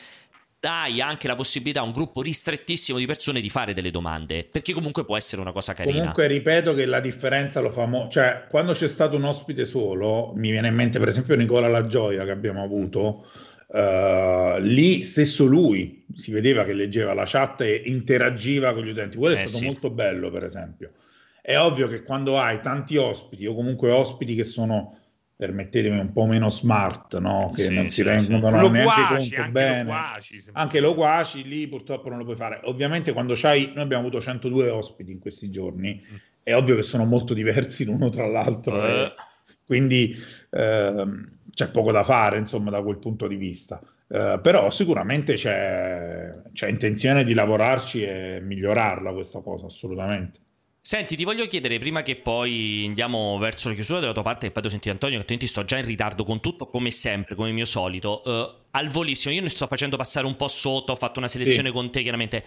dai anche la possibilità a un gruppo ristrettissimo di persone di fare delle domande, perché comunque può essere una cosa carina. Comunque ripeto che la differenza lo fa, mo- cioè quando c'è stato un ospite solo, mi viene in mente per esempio Nicola La Gioia che abbiamo avuto, Uh, lì stesso lui si vedeva che leggeva la chat e interagiva con gli utenti. Quello è eh, stato sì. molto bello, per esempio. È ovvio che quando hai tanti ospiti, o comunque ospiti che sono, permettetemi, un po' meno smart, no? che sì, non si rendono sì. neanche guaci, conto anche bene, loquaci, anche loquaci, lì purtroppo non lo puoi fare. Ovviamente, quando c'hai, noi abbiamo avuto 102 ospiti in questi giorni, mm. è ovvio che sono molto diversi l'uno tra l'altro. Uh. Eh. Quindi. Ehm, c'è poco da fare, insomma, da quel punto di vista. Uh, però sicuramente c'è, c'è, intenzione di lavorarci e migliorarla questa cosa, assolutamente. Senti, ti voglio chiedere prima che poi andiamo verso la chiusura della tua parte, che poi devo sentire Antonio, che altrimenti sto già in ritardo con tutto, come sempre, come mio solito. Uh, al volissimo, io ne sto facendo passare un po' sotto, ho fatto una selezione sì. con te, chiaramente.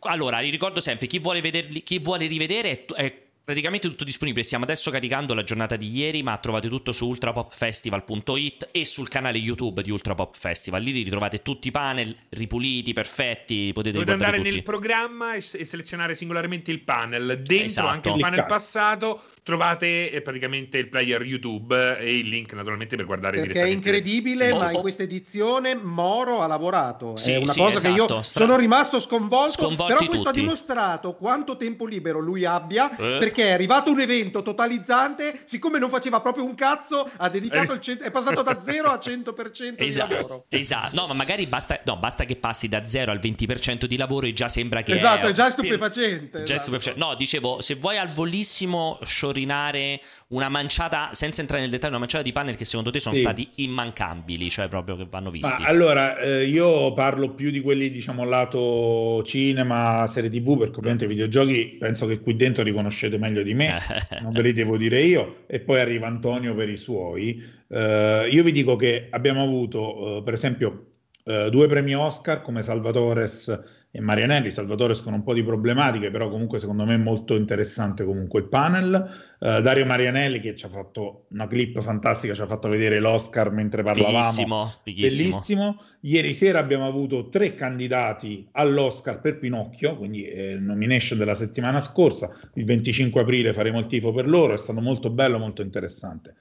Allora, ricordo sempre, chi vuole, vederli, chi vuole rivedere è, è praticamente tutto disponibile. Stiamo adesso caricando la giornata di ieri, ma trovate tutto su ultrapopfestival.it e sul canale YouTube di Ultrapop Festival. Lì ritrovate tutti i panel ripuliti, perfetti. Potete Dovete andare tutti. nel programma e, selezionare singolarmente il panel. Dentro esatto. anche il panel passato trovate eh, praticamente il player YouTube e il link naturalmente per guardare Perché è incredibile, sì. ma in questa edizione Moro ha lavorato. Sì, è una sì, cosa esatto. che io esatto. Stra... sono rimasto sconvolto, Sconvolti però questo tutti. ha dimostrato quanto tempo libero lui abbia, eh. perché è arrivato un evento totalizzante, siccome non faceva proprio un cazzo, ha dedicato il cent- è passato da 0 a 100% esatto. di lavoro. Esatto. No, ma magari basta, no, basta che passi da 0 al 20% di lavoro e già sembra che Esatto, è, è già stupefacente. Già esatto. stupefacente. No, dicevo, se vuoi al volissimo sciorinare una manciata, senza entrare nel dettaglio, una manciata di panel che secondo te sono sì. stati immancabili, cioè proprio che vanno visti. Ma allora, eh, io parlo più di quelli, diciamo, lato cinema, serie tv, perché ovviamente i videogiochi penso che qui dentro riconoscete meglio di me, non ve li devo dire io, e poi arriva Antonio per i suoi. Eh, io vi dico che abbiamo avuto, eh, per esempio, eh, due premi Oscar come Salvatores e Marianelli, Salvatore con un po' di problematiche, però comunque secondo me è molto interessante comunque il panel. Uh, Dario Marianelli che ci ha fatto una clip fantastica, ci ha fatto vedere l'Oscar mentre parlavamo. Fighissimo, fighissimo. Bellissimo. Ieri sera abbiamo avuto tre candidati all'Oscar per Pinocchio, quindi eh, nomination della settimana scorsa. Il 25 aprile faremo il tifo per loro, è stato molto bello, molto interessante.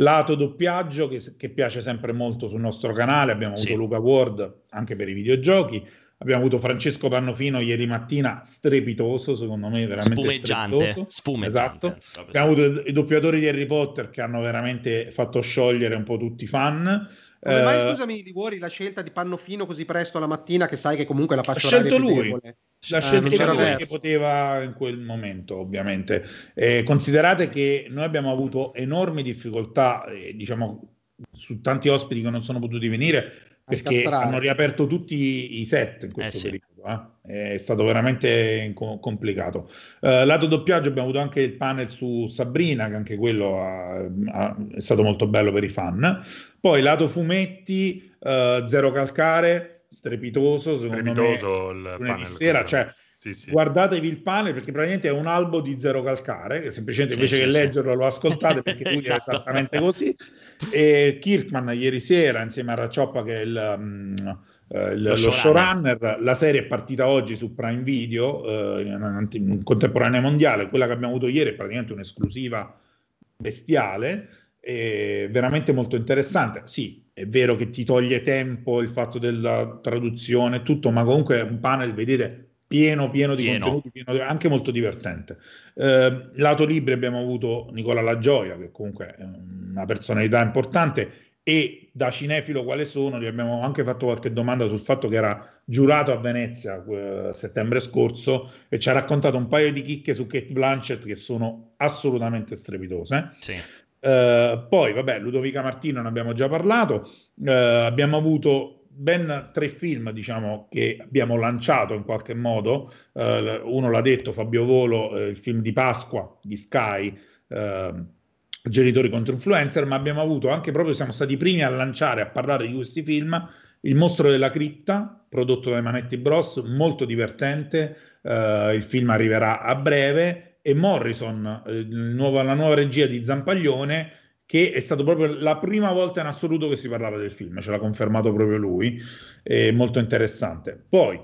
Lato doppiaggio che, che piace sempre molto sul nostro canale, abbiamo avuto sì. Luca Ward anche per i videogiochi Abbiamo avuto Francesco Pannofino ieri mattina, strepitoso, secondo me, veramente spumeggiante. spumeggiante esatto. Abbiamo avuto i doppiatori di Harry Potter che hanno veramente fatto sciogliere un po' tutti i fan. Come mai, uh, scusami, Liguori, la scelta di Pannofino così presto la mattina, che sai che comunque la faccio L'ha scelto lui. L'ha ah, scelto lui che poteva in quel momento, ovviamente. Eh, considerate che noi abbiamo avuto enormi difficoltà, eh, diciamo, su tanti ospiti che non sono potuti venire perché hanno riaperto tutti i set in questo eh sì. periodo. Eh? È stato veramente complicato. Uh, lato doppiaggio abbiamo avuto anche il panel su Sabrina, che anche quello ha, ha, è stato molto bello per i fan. Poi lato fumetti, uh, Zero Calcare, strepitoso, secondo strepitoso me, lunedì sera, cioè sì, sì. guardatevi il pane perché praticamente è un albo di zero calcare, che semplicemente sì, invece che leggerlo lo ascoltate perché lui esatto. è esattamente così. E Kirkman ieri sera insieme a Raccioppa che è il... Um, Uh, lo, lo showrunner, la serie è partita oggi su Prime Video uh, in, in, contemporanea mondiale, quella che abbiamo avuto ieri è praticamente un'esclusiva bestiale, e veramente molto interessante. Sì, è vero che ti toglie tempo il fatto della traduzione, tutto, ma comunque è un panel, vedete, pieno, pieno di pieno. contenuti, pieno, anche molto divertente. Eh, lato libri abbiamo avuto Nicola La Gioia, che comunque è una personalità importante, e da cinefilo quale sono, gli abbiamo anche fatto qualche domanda sul fatto che era giurato a Venezia eh, settembre scorso e ci ha raccontato un paio di chicche su Kate Blanchett che sono assolutamente strepitose. Sì. Uh, poi, vabbè, Ludovica Martino ne abbiamo già parlato. Uh, abbiamo avuto ben tre film, diciamo, che abbiamo lanciato in qualche modo. Uh, uno l'ha detto, Fabio Volo, il film di Pasqua di Sky. Genitori contro influencer, ma abbiamo avuto anche proprio, siamo stati i primi a lanciare, a parlare di questi film, Il mostro della cripta, prodotto dai Manetti Bros, molto divertente, il film arriverà a breve, e Morrison, eh, nuovo, la nuova regia di Zampaglione, che è stato proprio la prima volta in assoluto che si parlava del film, ce l'ha confermato proprio lui, è molto interessante. Poi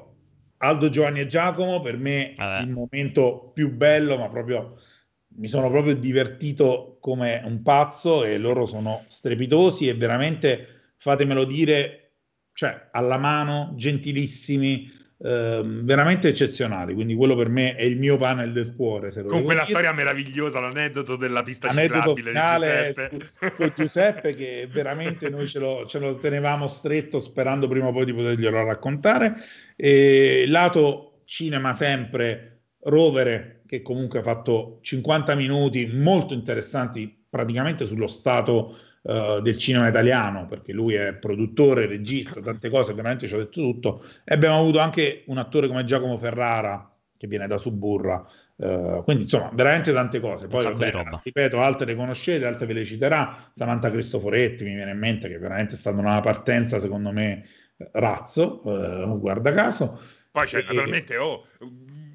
Aldo Giovanni e Giacomo, per me ah il momento più bello, ma proprio mi sono proprio divertito come un pazzo e loro sono strepitosi e veramente fatemelo dire, cioè alla mano, gentilissimi, Ehm, veramente eccezionali. Quindi quello per me è il mio panel del cuore. Con quella dire. storia meravigliosa, l'aneddoto della pista aneddoto finale di Giuseppe. Su, con Giuseppe che veramente noi ce lo, ce lo, tenevamo stretto sperando prima o poi di poterglielo raccontare. E lato cinema sempre Rovere che comunque ha fatto 50 minuti molto interessanti praticamente sullo stato uh, del cinema italiano, perché lui è produttore, regista, tante cose, veramente ci ha detto tutto. E abbiamo avuto anche un attore come Giacomo Ferrara, che viene da Suburra. Uh, quindi insomma, veramente tante cose. Poi, vabbè, ripeto, altre le conoscete, altre ve le citerà. Samantha Cristoforetti mi viene in mente che veramente è stata una partenza, secondo me, razzo, uh, guarda caso. Poi c'è e, naturalmente, oh,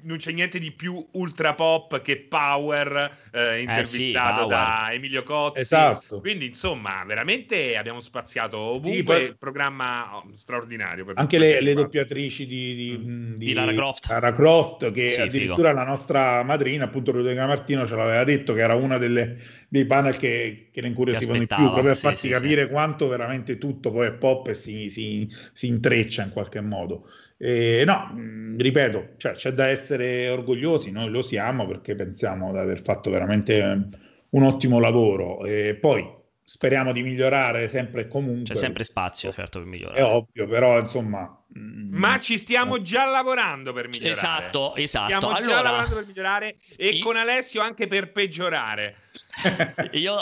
non c'è niente di più ultra pop che Power eh, intervistato eh sì, da Emilio Cozzi. Esatto. Quindi, insomma, veramente abbiamo spaziato ovunque sì, poi... programma oh, straordinario. Anche le, le, doppiatrici di, di, mm. di, di Lara Croft. Lara Croft, che sì, addirittura figo. la nostra madrina, appunto Ludovica Martino, ce l'aveva detto che era una delle, dei panel che, che ne incuriosivano di più, proprio per farsi capire quanto veramente tutto poi è pop e si, si, si intreccia in qualche modo. Eh, no, ripeto, cioè, c'è da essere orgogliosi, noi lo siamo perché pensiamo di aver fatto veramente un ottimo lavoro e poi speriamo di migliorare sempre e comunque. C'è sempre spazio, certo, per migliorare. È ovvio, però insomma... Ma ci stiamo già lavorando per migliorare. Esatto, esatto. Stiamo allora... già lavorando per migliorare e io... con Alessio anche per peggiorare. io,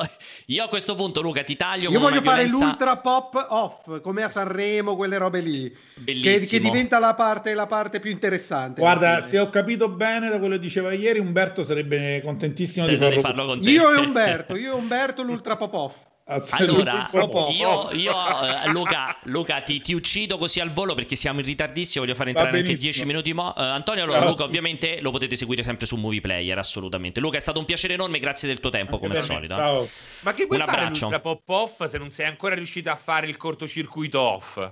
io, a questo punto, Luca, ti taglio. Io voglio fare violenza... l'ultra pop off, come a Sanremo, quelle robe lì. Che, che, diventa la parte, la parte più interessante. Guarda, se ho capito bene da quello che diceva ieri, Umberto sarebbe contentissimo di farlo, farlo con te. Io e Umberto, io e Umberto l'ultra pop off. Allora, io, io uh, Luca, Luca ti, ti, uccido così al volo perché siamo in ritardissimo. Voglio fare entrare anche 10 minuti. Mo- uh, Antonio, allora, Luca, ovviamente lo potete seguire sempre su Movie Player. Assolutamente. Luca, è stato un piacere enorme. Grazie del tuo tempo, anche come al solito. Eh. Ciao. Ma che vuoi un fare abbraccio. pop off se non sei ancora riuscito a fare il cortocircuito off?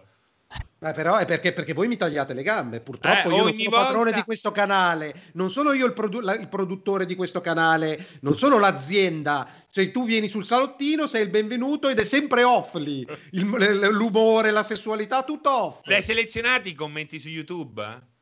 Eh, però è perché, perché, voi mi tagliate le gambe. Purtroppo eh, io non sono volta... padrone di questo canale, non sono io il, produ- la, il, produttore di questo canale, non sono l'azienda. Se tu vieni sul salottino, sei il benvenuto ed è sempre off lì. Il, l'umore, la sessualità, tutto off. L'hai selezionati i commenti su YouTube?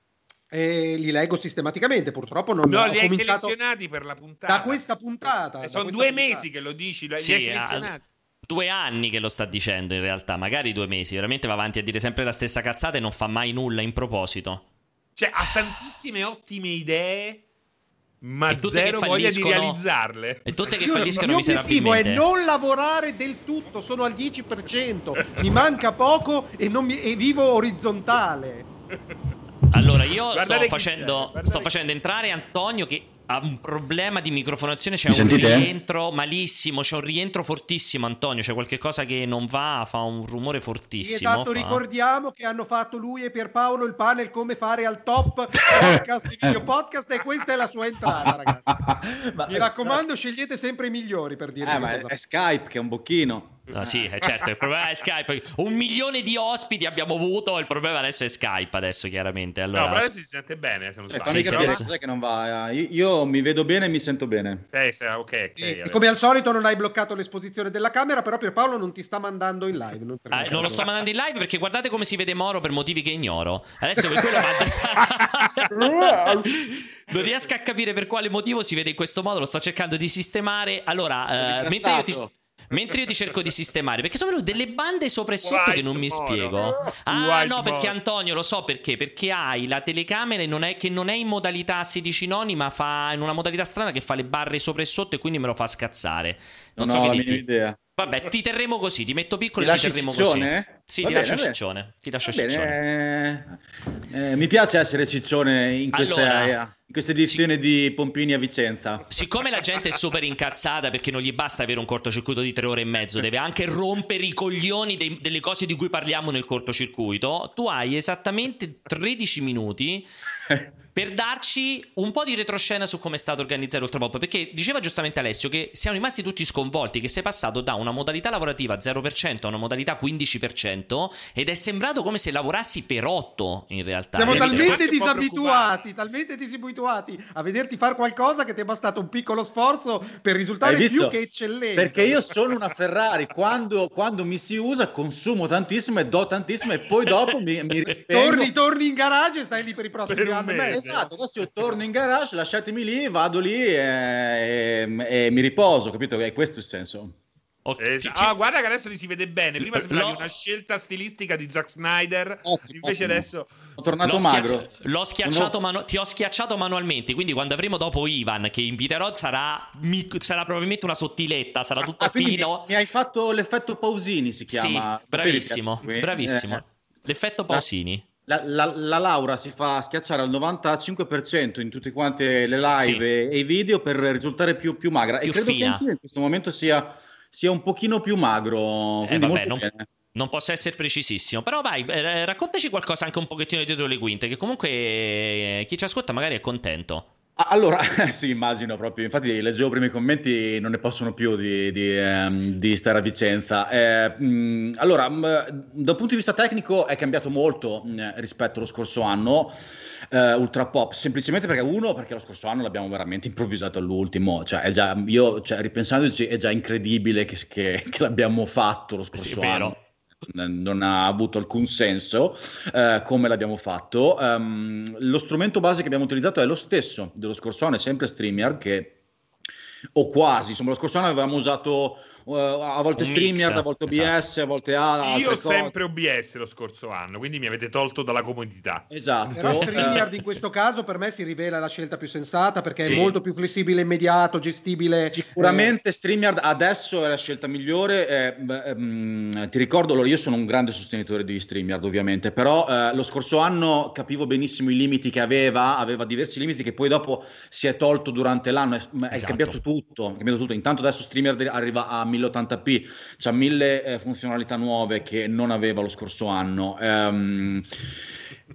E li leggo sistematicamente, purtroppo non no, li hai selezionati per la puntata. Da questa puntata. Eh, sono due puntata. mesi che lo dici, li sì, hai selezionati due anni che lo sta dicendo in realtà, magari due mesi, veramente va avanti a dire sempre la stessa cazzata e non fa mai nulla in proposito. Cioè, ha tantissime ottime idee, ma zero voglia di realizzarle. E tutte che falliscono miserabilmente. è non lavorare del tutto, sono al 10%, mi manca poco e, mi, e vivo orizzontale. Allora, io sto facendo, sto facendo entrare Antonio che ha un problema di microfonazione, c'è Mi un sentite? rientro malissimo, c'è un rientro fortissimo Antonio, c'è qualche cosa che non va, fa un rumore fortissimo. Esatto, fa- ricordiamo che hanno fatto lui e Pierpaolo il panel come fare al top podcast, video podcast e questa è la sua entrata, ragazzi. Ma- Mi raccomando, scegliete sempre i migliori per dire Eh, ma è, cosa. è Skype che è un bocchino. Ah, sì, eh, certo, il problema è Skype. Un milione di ospiti abbiamo avuto, il problema adesso è Skype adesso chiaramente. No, Allora, però adesso si sente bene, se non Cioè, sbaglio. fammi sì, cos'è che non va. eh, Io, io mi vedo bene e mi sento bene. Eh, se- ok, ok, E- adesso. come al solito non hai bloccato l'esposizione della camera, però Pierpaolo non ti sta mandando in live. Non, Ah, non lo sto mandando in live perché guardate come si vede Moro per motivi che ignoro. Adesso per quello mando... non riesco a capire per quale motivo si vede in questo modo, lo sto cercando di sistemare. Allora, eh, mentre, io ti, mentre io ti cerco di sistemare, perché sono venute delle bande sopra e sotto White che non mi Moro. spiego. Ah, White no, perché. Antonio lo so perché. Perché hai la telecamera e non è, che non è in modalità 16 noni, ma fa in una modalità strana che fa le barre sopra e sotto e quindi me lo fa scazzare. Non Non so ho che la dirti. idea. Vabbè, ti terremo così, ti metto piccolo Ti e ti terremo ciccione? così. Sì, Va ti bene, lascio ciccione. Ti lascio ciccione. eh, eh, mi piace essere ciccione in queste, Allora, in queste edizioni di Pompini a Vicenza. Siccome la gente è super incazzata perché non gli basta avere un cortocircuito di tre ore e mezzo, deve anche rompere i coglioni dei- delle cose di cui parliamo nel cortocircuito, tu hai esattamente 13 minuti per darci un po' di retroscena su come è stato organizzato Ultrapop. Perché diceva giustamente Alessio che siamo rimasti tutti sconvolti, che sei passato da una modalità lavorativa 0% a una modalità 15% ed è sembrato come se lavorassi per 8 in realtà. Siamo talmente disabituati, talmente disabituati a vederti fare qualcosa che ti è bastato un piccolo sforzo per risultare più che eccellente. Perché io sono una Ferrari, quando, quando mi si usa consumo tantissimo e do tantissimo e poi dopo mi, mi rispengo. torni, torni in garage e stai lì per i prossimi Per anni. Esatto, adesso io torno in garage, lasciatemi lì, vado lì e, e- e mi riposo, capito? È questo il senso. Ok, Eh, ah, guarda che adesso li si vede bene. Prima sembrava L'ho- una scelta stilistica di Zack Snyder. Ottimo, invece ottimo. adesso. Sono tornato L'ho, magro. l'ho schiacciato manu- ti ho schiacciato manualmente. Quindi, quando avremo dopo Ivan, che inviterò, sarà, mi- sarà probabilmente una sottiletta, sarà tutto Ah, fino. mi, mi hai fatto l'effetto Pausini, si chiama. Sì, bravissimo, bravissimo. Eh, L'effetto Pausini. La, la- la Laura si fa schiacciare al 95% in tutte quante le live Sì. e, e i video per risultare più, più magra. Più e credo fina. che anch'io in questo momento sia, sia un pochino più magro. Eh, vabbè, non, non posso essere precisissimo. Però vai, eh, raccontaci qualcosa anche un pochettino dietro le quinte. Che comunque eh, chi ci ascolta magari è contento. Ah, Allora, sì, immagino proprio. Infatti, leggevo prima i commenti, non ne possono più di, di, ehm, di stare a Vicenza. Eh, mh, allora, mh, dal punto di vista tecnico è cambiato molto mh, rispetto allo scorso anno. eh, Ultra Pop, semplicemente perché uno, perché lo scorso anno l'abbiamo veramente improvvisato all'ultimo, cioè è già, io, cioè, ripensandoci, è già incredibile che, che- che l'abbiamo fatto lo scorso Sì, è vero. Non ha avuto alcun senso eh, come l'abbiamo fatto. Ehm, lo strumento base che abbiamo utilizzato è lo stesso dello scorso anno, è sempre StreamYard che o quasi, insomma, lo scorso anno avevamo usato eh, a volte StreamYard, a volte OBS, esatto. a volte A. Io sempre OBS lo scorso anno, quindi mi avete tolto dalla comodità. Esatto. Però eh, StreamYard in questo caso per me si rivela la scelta più sensata perché Sì. è molto più flessibile, immediato, gestibile. Sicuramente StreamYard adesso è la scelta migliore. eh, beh, ehm, ti ricordo, allora io sono un grande sostenitore di StreamYard ovviamente, però eh, lo scorso anno capivo benissimo i limiti che aveva, aveva diversi limiti che poi dopo si è tolto durante l'anno, è, è Esatto. cambiato tutto, è cambiato tutto. Intanto adesso StreamYard arriva a 1080p, c'ha mille eh, funzionalità nuove che non aveva lo scorso anno. Ehm,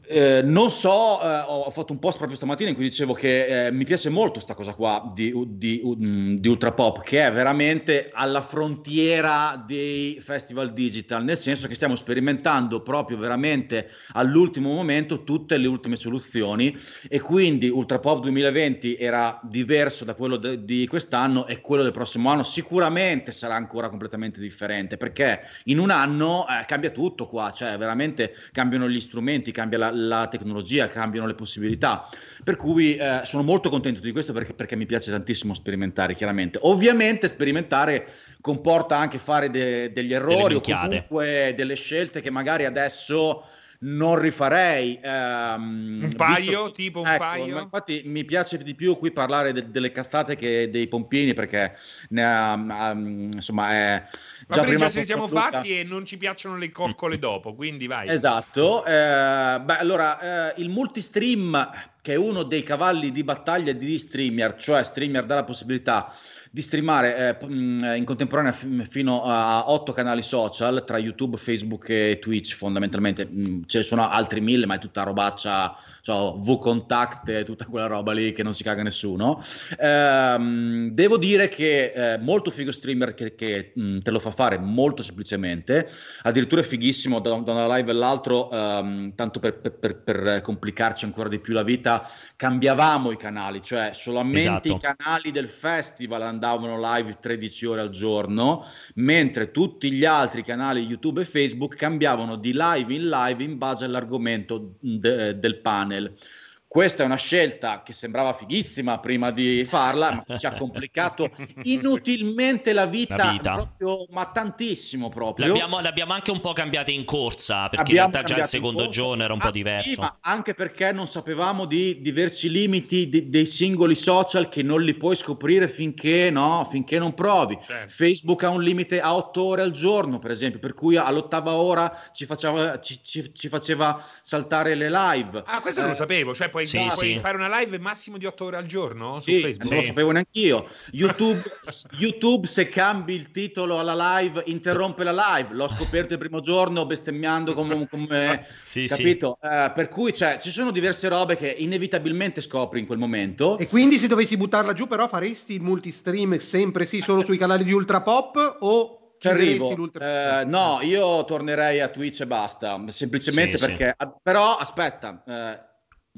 eh, non so, eh, ho fatto un post proprio stamattina in cui dicevo che eh, mi piace molto questa cosa qua di, di, mm, di Ultra Pop, che è veramente alla frontiera dei festival digital, nel senso che stiamo sperimentando proprio veramente all'ultimo momento tutte le ultime soluzioni e quindi Ultra Pop 2020 era diverso da quello de- di quest'anno e quello del prossimo anno sicuramente sarà ancora completamente differente perché in un anno eh, cambia tutto qua, cioè veramente cambiano gli strumenti, cambia la, la tecnologia, cambiano le possibilità. Per cui eh, sono molto contento di questo perché, perché mi piace tantissimo sperimentare, chiaramente. Ovviamente sperimentare comporta anche fare de- degli errori o comunque delle scelte che magari adesso non rifarei. ehm, Un paio, visto- tipo un Ecco, paio? infatti mi piace di più qui parlare de- delle cazzate che dei pompini perché ne ha, ha- insomma è Ma già prima prima ce li siamo fatti e non ci piacciono le coccole dopo, quindi vai. Esatto, eh, beh allora eh, il multistream che è uno dei cavalli di battaglia di StreamYard, cioè StreamYard dà la possibilità di streamare eh, in contemporanea f- fino a otto canali social tra YouTube, Facebook e Twitch fondamentalmente. Ce ne sono altri mille, ma è tutta robaccia, cioè V-Contact e tutta quella roba lì che non si caga nessuno. Ehm, devo dire che è molto figo streamer che, che mh, te lo fa fare molto semplicemente, addirittura è fighissimo da, da una live all'altro, ehm, tanto per, per, per, complicarci ancora di più la vita, cambiavamo i canali, cioè solamente esatto. i canali del festival andavano andavano live 13 ore al giorno, mentre tutti gli altri canali YouTube e Facebook cambiavano di live in live in base all'argomento de- del panel. Questa è una scelta che sembrava fighissima prima di farla, ma ci ha complicato inutilmente la vita, la vita. Proprio, ma tantissimo proprio. L'abbiamo, l'abbiamo, anche un po' cambiata in corsa, perché abbiamo in realtà già il secondo giorno era un ah, po' diverso. Sì, ma anche perché non sapevamo di diversi limiti di, dei singoli social che non li puoi scoprire finché, no, finché non provi. Certo. Facebook ha un limite a 8 ore al giorno, per esempio, per cui all'ottava ora ci faceva, ci, ci, ci faceva saltare le live. Ah, questo eh, non lo sapevo, cioè puoi, sì, puoi sì. fare una live massimo di 8 ore al giorno sì, su Facebook? Non lo sapevo neanche io. YouTube, YouTube, se cambi il titolo alla live, interrompe la live. L'ho scoperto il primo giorno bestemmiando come... come sì, capito? Uh, per cui cioè, ci sono diverse robe che inevitabilmente scopri in quel momento. E quindi se dovessi buttarla giù però faresti il multistream sempre sì solo sui canali di Ultra Pop o ci arrivo. Eh, no, io tornerei a Twitch e basta, semplicemente sì, perché... Sì. Però aspetta, eh,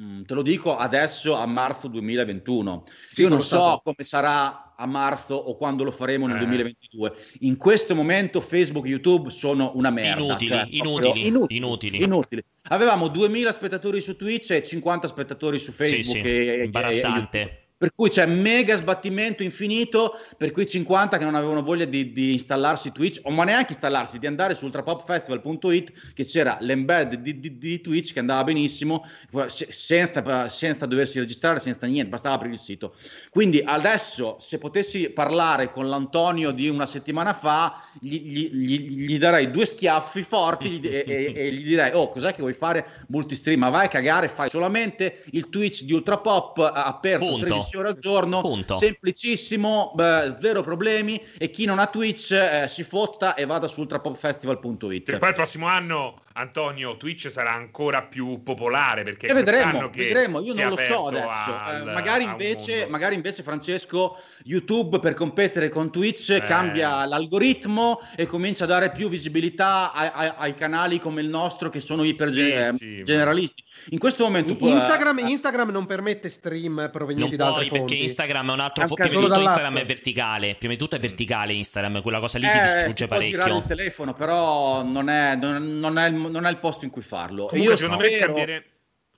Mm, te lo dico adesso a marzo 2021. Sì, Io non so stato... come sarà a marzo o quando lo faremo nel eh. 2022. In questo momento Facebook e YouTube sono una merda. Inutili, cioè, inutili, inutili, inutili, inutili. Avevamo 2000 spettatori su Twitch e 50 spettatori su Facebook. Sì, sì. E, Imbarazzante. E, per cui c'è mega sbattimento infinito per quei 50 che non avevano voglia di, di installarsi Twitch, o ma neanche installarsi, di andare su ultrapopfestival.it che c'era l'embed di, di, di Twitch che andava benissimo, senza, senza, doversi registrare, senza niente, bastava aprire il sito. Quindi adesso, se potessi parlare con l'Antonio di una settimana fa, gli, gli, gli, gli darei due schiaffi forti e, e, e, gli direi, oh, cos'è che vuoi fare multistream? Ma vai a cagare, fai solamente il Twitch di Ultrapop aperto Punto. 13 10 ore al giorno, Punto. semplicissimo, beh, zero problemi e chi non ha Twitch eh, si fotta e vada su ultrapopfestival.it. E poi il prossimo anno Antonio, Twitch sarà ancora più popolare perché e vedremo, vedremo, io non lo so adesso. Al, eh, magari, invece, magari, invece, Francesco, YouTube per competere con Twitch eh. cambia l'algoritmo e comincia a dare più visibilità ai, ai, ai canali come il nostro che sono iper sì, sì, generalisti. In questo momento Instagram, uh, Instagram non permette stream provenienti da altre fonti. perché Instagram è un altro prima di tutto Instagram è verticale, prima di tutto è verticale Instagram, quella cosa lì eh, ti distrugge parecchio. il telefono, però non è, non, non è il non è il posto in cui farlo. Comunque, io secondo spero... me cambiere,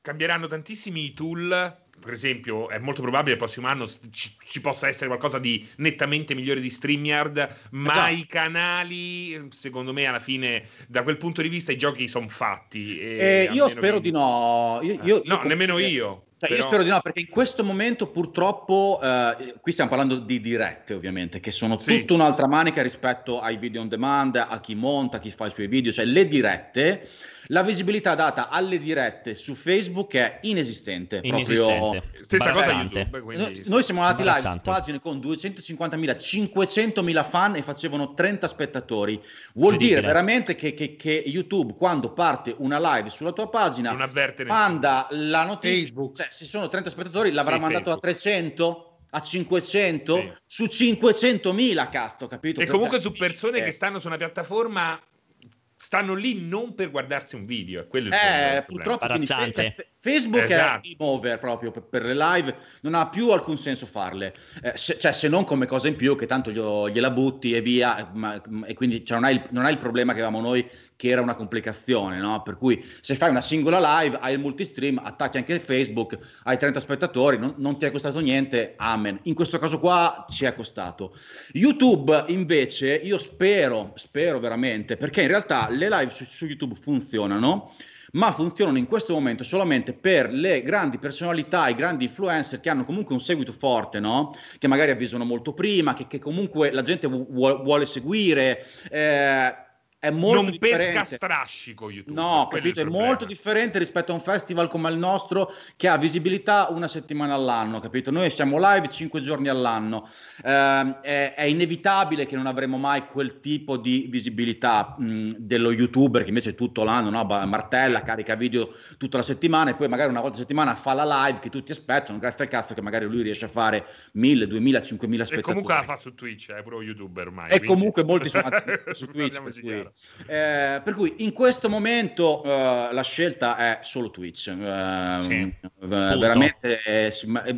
cambieranno tantissimi i tool. Per esempio, è molto probabile che il prossimo anno ci, ci, possa essere qualcosa di nettamente migliore di StreamYard, ma esatto. i canali, secondo me, alla fine, da quel punto di vista, i giochi sono fatti. Eh, io spero che... di no. Io, io, eh, no, io nemmeno io. Cioè, Però... Io spero di no, perché in questo momento purtroppo, eh, qui stiamo parlando di dirette ovviamente, che sono sì. tutta un'altra manica rispetto ai video on demand, a chi monta, a chi fa i suoi video, cioè le dirette la visibilità data alle dirette su Facebook è inesistente. Inesistente. Proprio... Stessa cosa YouTube. Quindi... Noi siamo andati live su pagine con 250.000, 500.000 fan e facevano 30 spettatori. Vuol dire veramente che, che, che, YouTube, quando parte una live sulla tua pagina, manda la notizia, cioè se sono 30 spettatori l'avrà sì, mandato Facebook. a 300? a 500 sì. su 500.000 cazzo capito e comunque su persone che stanno su una piattaforma stanno lì non per guardarsi un video. Quello è eh, purtroppo Facebook esatto. è game over proprio per, le live, non ha più alcun senso farle, eh, se, cioè se non come cosa in più che tanto glielo, gliela butti e via, ma, e quindi cioè, non, hai il, non, hai il, problema che avevamo noi che era una complicazione, no? per cui se fai una singola live, hai il multistream, attacchi anche Facebook, hai 30 spettatori, non, non ti è costato niente, amen. In questo caso qua ci è costato. YouTube invece, io spero, spero veramente, perché in realtà le live su, su YouTube funzionano, ma funzionano in questo momento solamente per le grandi personalità, i grandi influencer che hanno comunque un seguito forte, no? che magari avvisano molto prima, che, che comunque la gente vu- vuole seguire. Eh, è molto non differente. pesca strascico YouTube. No, capito, è, è molto differente rispetto a un festival come il nostro che ha visibilità una settimana all'anno, capito? Noi siamo live cinque giorni all'anno. Eh, è, è, inevitabile che non avremo mai quel tipo di visibilità mh, dello youtuber che invece tutto l'anno no? martella, carica video tutta la settimana e poi magari una volta a settimana fa la live che tutti aspettano, grazie al cazzo che magari lui riesce a fare 1000, 2000, 5000 spettatori. E comunque la fa su Twitch, è proprio youtuber ormai. E quindi... comunque molti sono su Twitch. Eh, per cui in questo momento uh, la scelta è solo Twitch. Uh, sì, veramente, eh,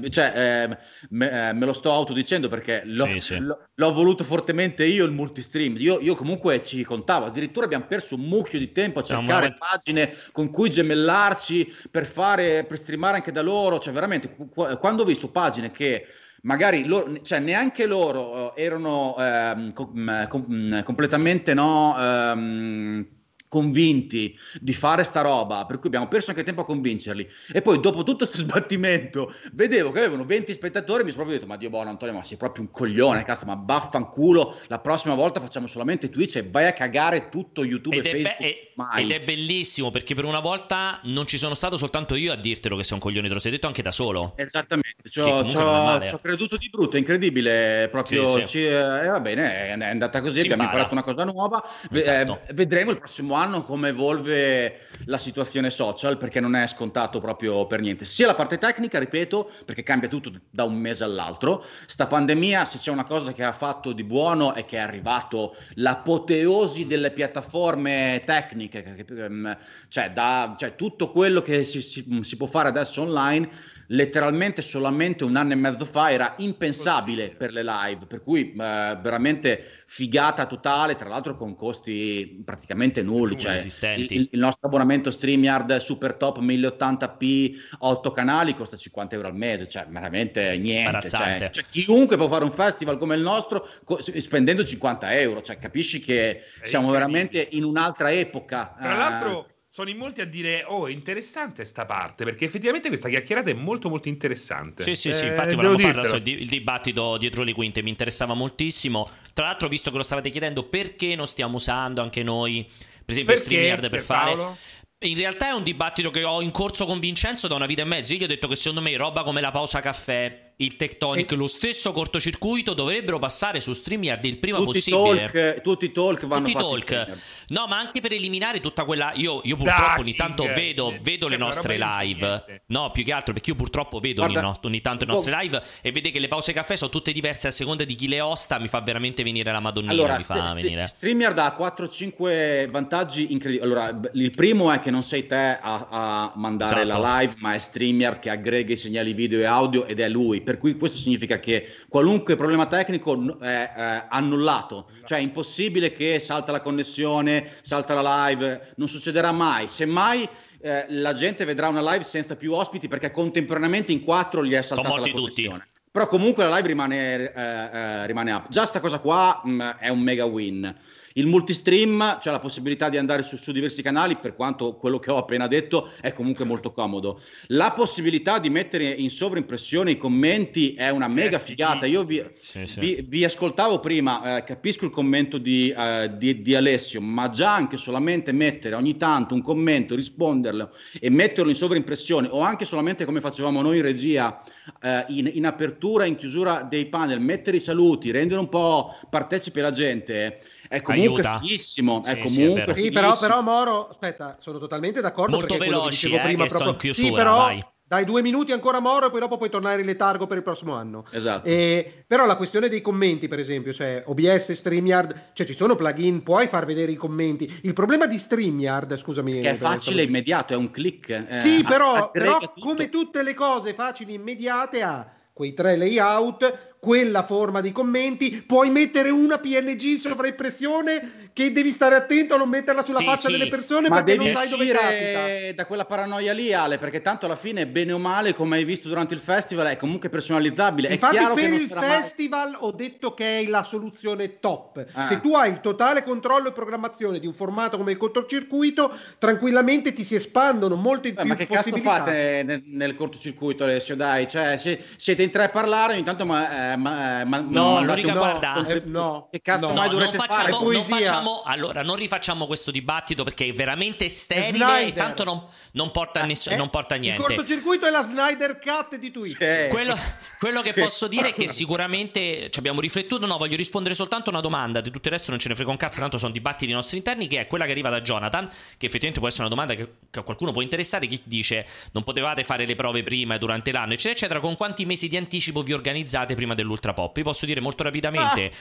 cioè, eh, me, eh, me, lo sto autodicendo perché l'ho, sì, sì. l'ho, voluto fortemente io il multistream. Io, io, comunque ci contavo, addirittura abbiamo perso un mucchio di tempo a cercare no, pagine con cui gemellarci per fare, per streamare anche da loro. Cioè, veramente, quando ho visto pagine che magari loro, cioè neanche loro eh, erano ehm, com- com- completamente no, ehm, convinti di fare sta roba, per cui abbiamo perso anche tempo a convincerli. E poi dopo tutto questo sbattimento, vedevo che avevano 20 spettatori e mi sono proprio detto, ma Dio buono Antonio, ma sei proprio un coglione, cazzo, ma baffanculo, la prossima volta facciamo solamente Twitch e vai a cagare tutto YouTube ed e Facebook. Be- ed è bellissimo perché per una volta non ci sono stato soltanto io a dirtelo che sei un coglione, te lo sei detto anche da solo. Esattamente, ci ho creduto di brutto, è incredibile, proprio sì, sì. Ci, eh, va bene, è andata così, si abbiamo impara. imparato una cosa nuova, esatto. eh, vedremo il prossimo anno come evolve la situazione social perché non è scontato proprio per niente, sia la parte tecnica, ripeto, perché cambia tutto da un mese all'altro, sta pandemia se c'è una cosa che ha fatto di buono è che è arrivato l'apoteosi delle piattaforme tecniche tecniche, ehm, cioè, da, cioè tutto quello che si, si, si, può fare adesso online, letteralmente solamente un anno e mezzo fa era impensabile per le live, per cui eh, veramente figata totale, tra l'altro con costi praticamente nulli, cioè il, il, nostro abbonamento StreamYard Super Top 1080p 8 canali costa 50 euro al mese, cioè veramente niente, cioè, cioè, chiunque può fare un festival come il nostro co- spendendo 50 euro, cioè capisci che siamo veramente in un'altra epoca. Tra l'altro eh, sono in molti a dire oh è interessante sta parte perché effettivamente questa chiacchierata è molto molto interessante sì sì sì eh, infatti volevamo parlare il, il dibattito dietro le quinte mi interessava moltissimo tra l'altro visto che lo stavate chiedendo perché non stiamo usando anche noi per esempio perché? StreamYard per, per fare Paolo? in realtà è un dibattito che ho in corso con Vincenzo da una vita e mezzo. Io gli ho detto che secondo me roba come la pausa caffè, il Tectonic, e... lo stesso cortocircuito dovrebbero passare su StreamYard il prima tutti possibile. Talk, tutti i talk vanno tutti talk. No, ma anche per eliminare tutta quella. Io, io purtroppo ogni tanto vedo, vedo le nostre live. No, più che altro perché io purtroppo vedo Guarda, ogni, ogni, tanto le nostre live e vede che le pause caffè sono tutte diverse a seconda di chi le osta. Mi fa veramente venire la Madonnina. Allora, mi fa st- venire. StreamYard ha 4-5 vantaggi incredibili. Allora, il primo è che non sei te a, a mandare esatto. la live, ma è StreamYard che aggrega i segnali video e audio ed è lui. Per cui questo significa che qualunque problema tecnico è, è annullato, cioè è impossibile che salta la connessione, salta la live, non succederà mai. Semmai eh, la gente vedrà una live senza più ospiti perché contemporaneamente in quattro gli è saltata la connessione. Tutti. Però comunque la live rimane, eh, eh, rimane up. Già sta cosa qua mh, mm, è un mega win. Il multistream, cioè la possibilità di andare su, su, diversi canali, per quanto quello che ho appena detto è comunque molto comodo. La possibilità di mettere in sovraimpressione i commenti è una mega figata. Io vi, sì, sì. vi, vi ascoltavo prima, eh, capisco il commento di, eh, di, di, Alessio, ma già anche solamente mettere ogni tanto un commento, risponderlo e metterlo in sovraimpressione o anche solamente come facevamo noi in regia, eh, in, in apertura in chiusura dei panel, mettere i saluti, rendere un po' partecipe la gente è comunque Aiuta. fighissimo. Sì, è comunque sì, sì però, però, Moro, aspetta, sono totalmente d'accordo. Molto veloci, eh, prima, proprio... chiusura, sì, però, vai. Dai due minuti ancora Moro e poi dopo puoi tornare in letargo per il prossimo anno. Esatto. E, però la questione dei commenti, per esempio, cioè OBS, StreamYard, cioè ci sono plugin, puoi far vedere i commenti. Il problema di StreamYard, scusami. Che è facile e immediato, è un click. Eh, sì, però, però come tutte le cose facili e immediate ha quei tre layout quella forma di commenti, puoi mettere una PNG sovraimpressione che devi stare attento a non metterla sulla sì, faccia sì. delle persone Ma perché non sai dove capita. da quella paranoia lì, Ale, perché tanto alla fine, bene o male, come hai visto durante il festival, è comunque personalizzabile. Infatti, è per il festival mai... ho detto che è la soluzione top. Ah. Se tu hai il totale controllo e programmazione di un formato come il cortocircuito, tranquillamente ti si espandono molte Beh, più ma che cazzo fate nel, nel cortocircuito, Alessio? Dai, cioè, siete in tre a parlare, ogni tanto ma, eh, Eh, ma, eh, ma, no, l'unica guarda, eh, no, che cazzo no, mai dovrete non fare? Facciamo, non facciamo, allora, non rifacciamo questo dibattito perché è veramente sterile e tanto non, non, porta a ness- eh, non porta a niente. Il cortocircuito è la Snyder Cut di Twitch. Sì. Quello, quello, che posso dire è che sicuramente ci abbiamo riflettuto. No, voglio rispondere soltanto a una domanda. Di tutto il resto non ce ne frega un cazzo, tanto sono dibattiti nostri interni. Che è quella che arriva da Jonathan. Che effettivamente può essere una domanda che, che a qualcuno può interessare. Chi dice non potevate fare le prove prima e durante l'anno, eccetera, eccetera. Con quanti mesi di anticipo vi organizzate prima dell'Ultra Pop? Vi posso dire molto rapidamente, ah.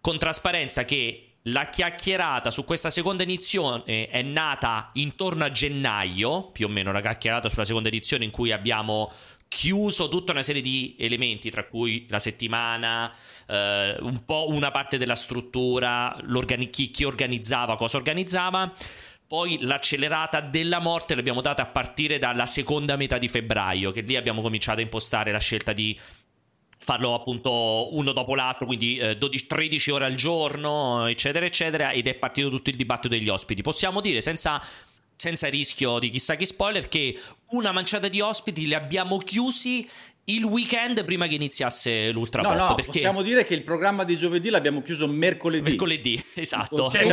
con trasparenza, che la chiacchierata su questa seconda edizione è nata intorno a gennaio, più o meno, la chiacchierata sulla seconda edizione in cui abbiamo chiuso tutta una serie di elementi, tra cui la settimana, eh, un po' una parte della struttura, chi, chi organizzava, cosa organizzava. Poi l'accelerata della morte l'abbiamo data a partire dalla seconda metà di febbraio, che lì abbiamo cominciato a impostare la scelta di farlo appunto uno dopo l'altro, quindi eh, 12, 13 ore al giorno, eccetera, eccetera, ed è partito tutto il dibattito degli ospiti. Possiamo dire senza, senza rischio di chissà che spoiler che una manciata di ospiti li abbiamo chiusi il weekend prima che iniziasse l'Ultra no, no, perché... possiamo dire che il programma di giovedì l'abbiamo chiuso mercoledì. Mercoledì, esatto. Cioè,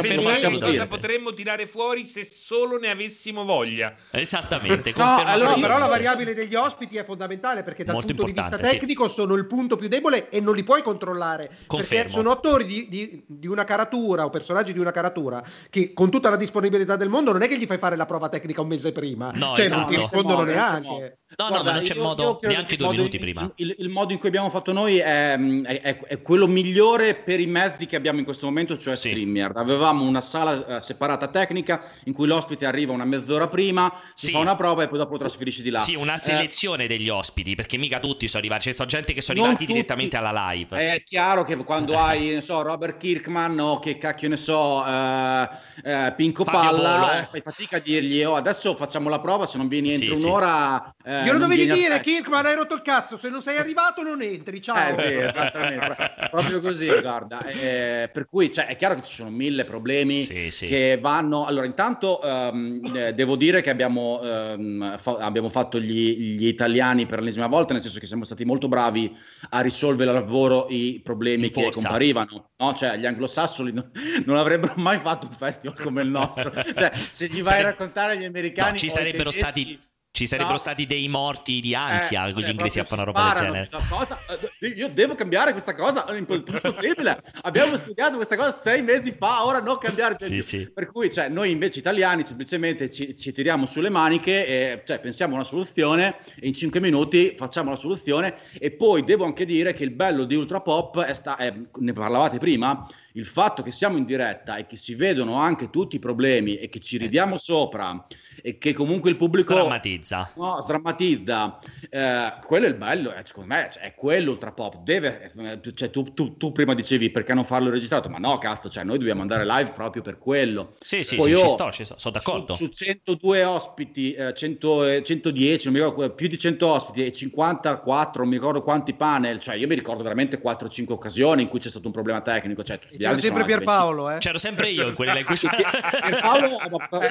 cosa potremmo tirare fuori se solo ne avessimo voglia. Esattamente. no, allora, però la variabile degli ospiti è fondamentale perché dal Molto punto di vista tecnico sì. sono il punto più debole e non li puoi controllare. Confermo. Perché sono attori di, di, di, una caratura o personaggi di una caratura che con tutta la disponibilità del mondo non è che gli fai fare la prova tecnica un mese prima. No, cioè esatto. non ti rispondono neanche. No, Guarda, no, ma non c'è io, modo io neanche due minuti il, prima. Il, il, modo in cui abbiamo fatto noi è, è, è, quello migliore per i mezzi che abbiamo in questo momento, cioè sì. StreamYard. Avevamo una sala uh, separata tecnica in cui l'ospite arriva una mezz'ora prima, si sì. fa una prova e poi dopo trasferisci di là. Sì, una eh, selezione eh, degli ospiti, perché mica tutti sono arrivati, c'è cioè, gente che sono arrivati tutti, direttamente alla live. È chiaro che quando hai, ne so, Robert Kirkman o che cacchio ne so, uh, uh, Pinco Fabio Palla, fai fatica a dirgli, oh, adesso facciamo la prova, se non vieni entro sì, un'ora... Glielo dovevi dire, Kirkman, hai rotto il cazzo, se non sei arrivato non entri, ciao. Eh sì, esattamente, proprio così, guarda. Eh, per cui cioè, è chiaro che ci sono mille problemi sì, sì. che vanno... Allora, intanto um, devo dire che abbiamo, um, fa- abbiamo fatto gli, gli, italiani per l'ennesima volta, nel senso che siamo stati molto bravi a risolvere al lavoro i problemi che comparivano. No? Cioè, gli anglosassoni non, non, avrebbero mai fatto un festival come il nostro. Cioè, se gli vai Sare... a raccontare agli americani... No, ci sarebbero tedeschi... stati ci sarebbero no. stati dei morti di ansia eh, con gli cioè, inglesi a fare una roba del genere. Cosa, eh, io devo cambiare questa cosa, è impossibile. Abbiamo studiato questa cosa sei mesi fa, ora non cambiare. Sì, sì. Per cui cioè, noi invece italiani semplicemente ci, ci, tiriamo sulle maniche e cioè, pensiamo a una soluzione e in cinque minuti facciamo la soluzione. E poi devo anche dire che il bello di Ultra Pop, è sta- è, ne parlavate prima, il fatto che siamo in diretta e che si vedono anche tutti i problemi e che ci ridiamo sopra e che comunque il pubblico sdrammatizza. No, sdrammatizza. Eh, quello è il bello, eh, secondo me cioè, è quello ultra pop. Deve, eh, cioè, tu, tu, tu, prima dicevi perché non farlo registrato, ma no, cazzo, cioè, noi dobbiamo andare live proprio per quello. Sì, sì, Poi sì, io, ci sto, ci sto, sono d'accordo. Su, su 102 ospiti, eh, 100, 110, non mi ricordo, più di 100 ospiti e 54, non mi ricordo quanti panel, cioè io mi ricordo veramente 4-5 occasioni in cui c'è stato un problema tecnico. Cioè, c'era sempre Pierpaolo, eh? C'ero sempre io in quelle in cui... Pierpaolo ha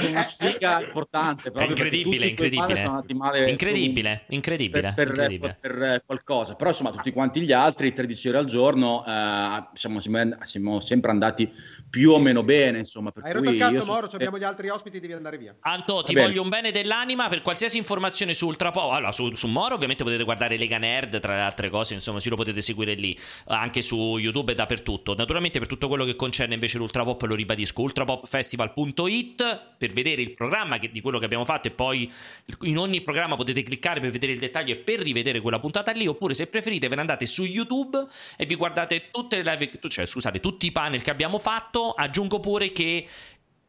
una sfiga importante. È incredibile, incredibile. Incredibile, incredibile. Per, per, incredibile. Per, qualcosa. Però insomma tutti quanti gli altri, 13 ore al giorno, eh, siamo, siamo, sempre andati più o meno bene. Insomma, per Hai rotto il cazzo, Moro, abbiamo gli altri ospiti, devi andare via. Anto, ti voglio un bene dell'anima per qualsiasi informazione su Ultrapo. Allora, su, su Moro ovviamente potete guardare Lega Nerd, tra le altre cose, insomma, sì lo potete seguire lì, anche su YouTube e dappertutto. Naturalmente per tutto quello che concerne invece l'Ultrapop lo ribadisco, ultrapopfestival.it per vedere il programma che, di quello che abbiamo fatto e poi in ogni programma potete cliccare per vedere il dettaglio e per rivedere quella puntata lì oppure se preferite ve ne andate su YouTube e vi guardate tutte le live, cioè scusate tutti i panel che abbiamo fatto. Aggiungo pure che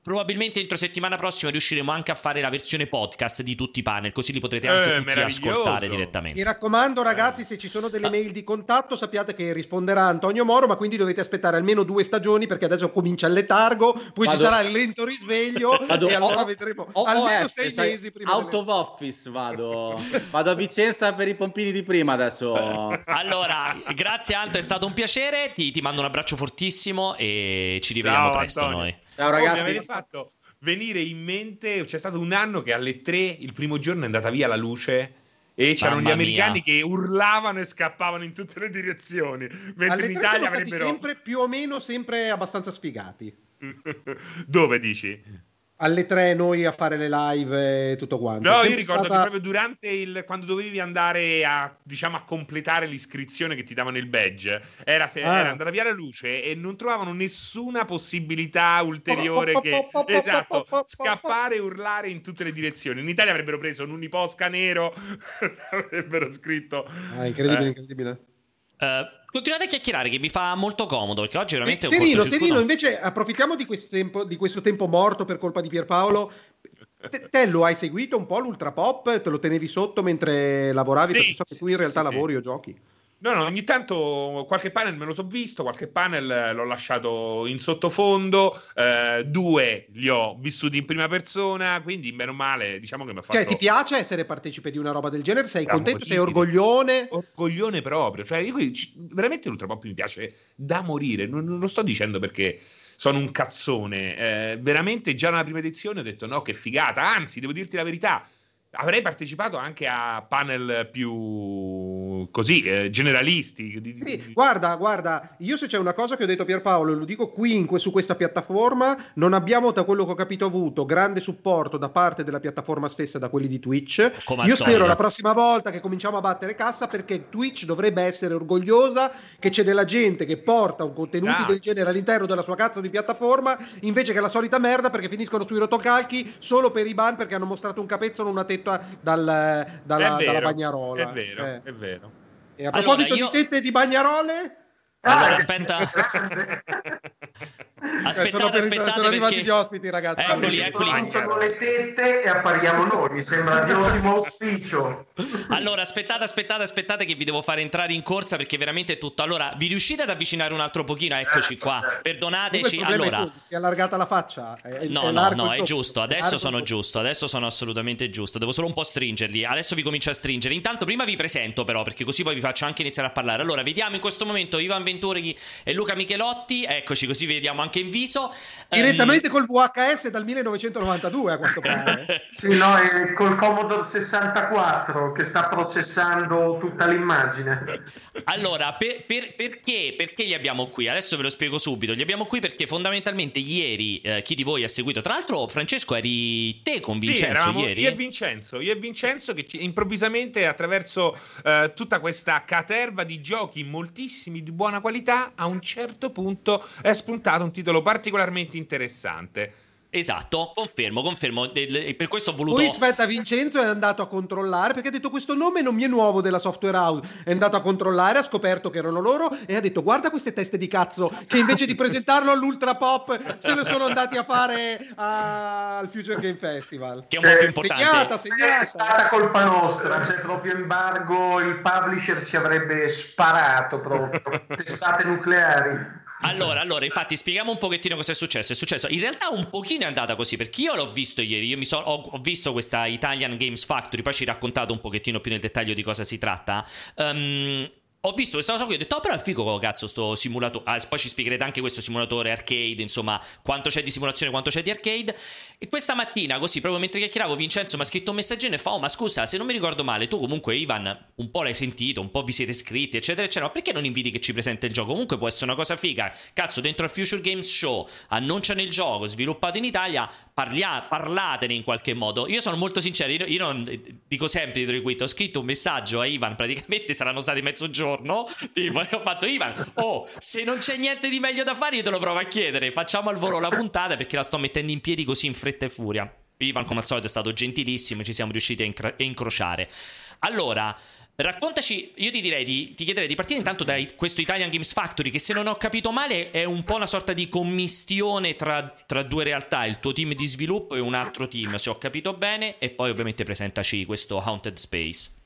Probabilmente entro settimana prossima riusciremo anche a fare la versione podcast di tutti i panel, così li potrete anche eh, tutti ascoltare direttamente. Mi raccomando, ragazzi, se ci sono delle ah. mail di contatto, sappiate che risponderà Antonio Moro, ma quindi dovete aspettare almeno due stagioni perché adesso comincia il letargo, poi vado, ci sarà il lento risveglio vado, e allora oh, vedremo oh, almeno oh, sei sai, mesi prima. Out delle... of office vado. vado a Vicenza per i pompini di prima adesso. allora, grazie Anto, è stato un piacere, ti, ti mando un abbraccio fortissimo e ci rivediamo Ciao, presto Antonio. noi. Ciao ragazzi. Oh, mi avete fatto venire in mente, c'è stato un anno che alle tre il primo giorno è andata via la luce e c'erano Mamma gli americani mia. che urlavano e scappavano in tutte le direzioni, mentre Alle in Italia avrebbero sempre più o meno sempre abbastanza sfigati. Dove dici? Alle tre noi a fare le live e tutto quanto. No, io ricordo stata... che proprio durante il quando dovevi andare a diciamo a completare l'iscrizione che ti davano il badge, era, fe- ah. era andata via la luce e non trovavano nessuna possibilità ulteriore che esatto, scappare e urlare in tutte le direzioni. In Italia avrebbero preso un uniposca nero, avrebbero scritto Ah, incredibile, eh. incredibile. Uh, continuate a chiacchierare che mi fa molto comodo perché oggi veramente eh, Serino, Serino, invece approfittiamo di questo, tempo, di questo tempo morto per colpa di Pierpaolo. Te, te, lo hai seguito un po' l'ultra pop? Te lo tenevi sotto mentre lavoravi? Sì, perché so che tu in realtà sì, lavori sì. o giochi. No, no, ogni tanto qualche panel me lo so visto, qualche panel l'ho lasciato in sottofondo, eh, due li ho vissuti in prima persona, quindi meno male, diciamo che mi ha cioè, fatto... Cioè, ti piace essere partecipe di una roba del genere? Sei Siamo contento? Sei orgoglione? Orgoglione proprio, cioè io veramente l'ultrapop mi piace da morire, non, non, lo sto dicendo perché sono un cazzone, eh, veramente già nella prima edizione ho detto no, che figata, anzi, devo dirti la verità, avrei partecipato anche a panel più così eh, generalisti. Di, sì, guarda, guarda, io se c'è una cosa che ho detto a Pierpaolo, lo dico qui in, su questa piattaforma, non abbiamo da quello che ho capito avuto grande supporto da parte della piattaforma stessa, da quelli di Twitch. Come io spero la prossima volta che cominciamo a battere cassa perché Twitch dovrebbe essere orgogliosa che c'è della gente che porta un contenuti ah. del genere all'interno della sua cazzo di piattaforma invece che la solita merda perché finiscono sui rotocalchi solo per i ban perché hanno mostrato un capezzolo, una tetta dal, dalla, vero, dalla bagnarola. È vero, eh. è vero. E a proposito allora, io... di tette di bagnarole, allora, ah, aspetta. aspettate, aspettate. Sono arrivati perché... gli ospiti, ragazzi. Eccoli, eccoli. Lanciano le tette e appariamo noi. Mi sembra di ottimo auspicio. Allora, aspettate, aspettate, aspettate, che vi devo fare entrare in corsa perché veramente è tutto. Allora, vi riuscite ad avvicinare un altro pochino? Eccoci qua. Perdonateci. Allora, si è allargata la faccia. È, no, è no, no, è giusto. Adesso sono giusto. Adesso sono assolutamente giusto. Devo solo un po' stringerli. Adesso vi comincio a stringere. Intanto, prima vi presento, però, perché così poi vi faccio anche iniziare a parlare. Allora, vediamo in questo momento Ivan Venturi e Luca Michelotti. Eccoci, così vediamo anche in viso. Direttamente um... col VHS dal 1992, a quanto pare. sì, no, è col Commodore 64 che sta processando tutta l'immagine. Allora, per, per, perché, perché li abbiamo qui? Adesso ve lo spiego subito. Li abbiamo qui perché fondamentalmente ieri, eh, chi di voi ha seguito, tra l'altro Francesco eri te con Vincenzo sì, ieri? Io e Vincenzo, io e Vincenzo che ci, improvvisamente attraverso eh, tutta questa caterva di giochi moltissimi di buona qualità a un certo punto è spuntato un titolo particolarmente interessante Esatto, confermo, confermo. E per questo ho voluto. Poi aspetta, Vincenzo è andato a controllare perché ha detto questo nome non mi è nuovo della software house. È andato a controllare, ha scoperto che erano loro e ha detto: Guarda queste teste di cazzo che invece di presentarlo all'Ultra Pop se ne sono andati a fare a... al Future Game Festival. Che è un po' più importante. Segnata, segnata. È stata colpa nostra. C'è proprio embargo. Il publisher ci avrebbe sparato proprio. Testate nucleari. Allora, allora, infatti, spieghiamo un pochettino cosa è successo. È successo, in realtà, un pochino è andata così perché io l'ho visto ieri. Io so, ho, ho, visto questa Italian Games Factory. Poi ci raccontate un pochettino più nel dettaglio di cosa si tratta. Um, ho visto questa cosa qui, ho detto, oh, però è figo, cazzo, sto simulatore. Ah, poi ci spiegherete anche questo simulatore arcade, insomma, quanto c'è di simulazione, quanto c'è di arcade. E questa mattina, così, proprio mentre chiacchieravo, Vincenzo mi ha scritto un messaggino e fa, oh, ma scusa, se non mi ricordo male, tu comunque, Ivan, un po' l'hai sentito, un po' vi siete iscritti, eccetera, eccetera. Ma perché non inviti che ci presenta il gioco? Comunque può essere una cosa figa. Cazzo, dentro al Future Games Show, annunciano il gioco, sviluppato in Italia, parlia- parlatene in qualche modo. Io sono molto sincero, io, non dico sempre di Quit, ho scritto un messaggio a Ivan, praticamente saranno stati mezzogiorno, tipo, ho fatto Ivan, oh, se non c'è niente di meglio da fare io te lo provo a chiedere, facciamo al volo la puntata perché la sto mettendo in piedi così in fretta e furia. Ivan come al solito è stato gentilissimo, ci siamo riusciti a, incro- a incrociare. Allora, Raccontaci, io ti direi di, ti chiederei di partire intanto da questo Italian Games Factory, che se non ho capito male è un po' una sorta di commistione tra, tra, due realtà, il tuo team di sviluppo e un altro team, se ho capito bene, e poi ovviamente presentaci questo Haunted Space.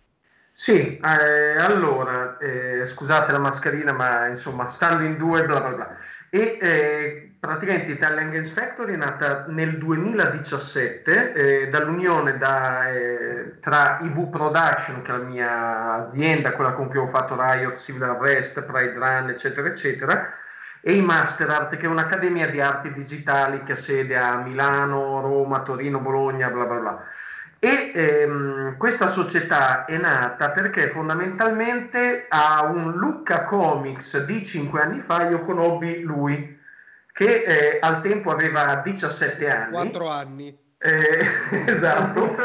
Sì, eh, allora, eh, scusate la mascherina, ma insomma, stando in due, bla bla bla. E eh, praticamente Italian Games Factory è nata nel 2017 eh, dall'unione da, eh, tra IV Production, che è la mia azienda, quella con cui ho fatto Riot, Civil Arrest, Pride Run, eccetera, eccetera, e i Master Art, che è un'accademia di arti digitali che ha sede a Milano, Roma, Torino, Bologna, bla bla bla. E ehm, questa società è nata perché fondamentalmente a un Lucca Comics di 5 anni fa io conobbi lui, che eh, al tempo aveva 17 anni. 4 anni. Eh, esatto,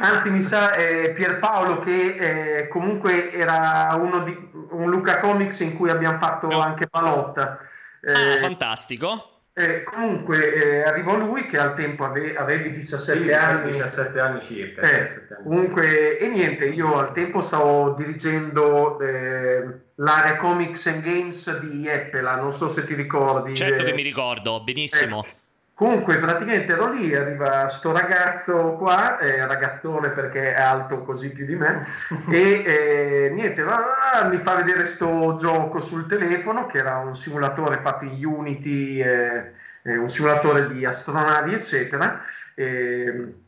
anzi mi sa eh, Pierpaolo che eh, comunque era uno di un Luca Comics in cui abbiamo fatto anche Palotta. ah, fantastico. Eh, comunque eh, arrivò lui che al tempo ave- avevi 17 sì, anni. 17 anni circa eh, 17 anni. comunque e niente io al tempo stavo dirigendo eh, l'area comics and games di Eppela non so se ti ricordi certo che mi ricordo benissimo. Eh, Comunque, praticamente ero lì, arriva sto ragazzo qua, eh, ragazzone perché è alto così più di me, e eh, niente, va, va, mi fa vedere sto gioco sul telefono, che era un simulatore fatto in Unity, eh, un simulatore di astronavi, eccetera,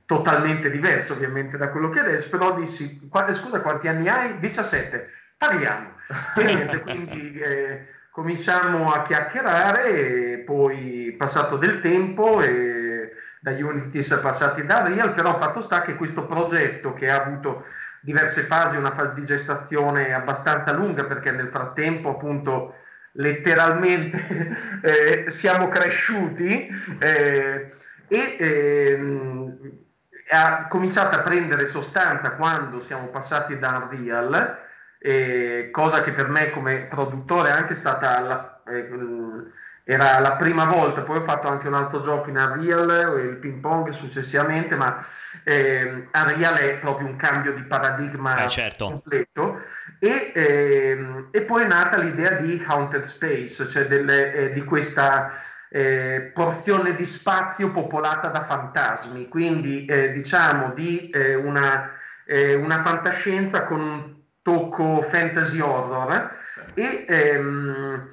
totalmente diverso ovviamente da quello che adesso, però dissi, scusa, quanti anni hai? 17, parliamo. E niente, quindi cominciamo a chiacchierare e poi passato del tempo e da Unity si è passati da Real, però fatto sta che questo progetto che ha avuto diverse fasi, una fase di gestazione abbastanza lunga perché nel frattempo appunto letteralmente eh, siamo cresciuti eh, e eh, ha cominciato a prendere sostanza quando siamo passati da Unreal eh, cosa che per me come produttore è anche stata la, eh, era la prima volta, poi ho fatto anche un altro gioco in Unreal, il ping pong successivamente, ma eh, Unreal è proprio un cambio di paradigma eh, certo. completo. E, eh, e, poi è nata l'idea di Haunted Space, cioè delle, eh, di questa eh, porzione di spazio popolata da fantasmi, quindi eh, diciamo di una, una fantascienza con un tocco fantasy horror e, ehm,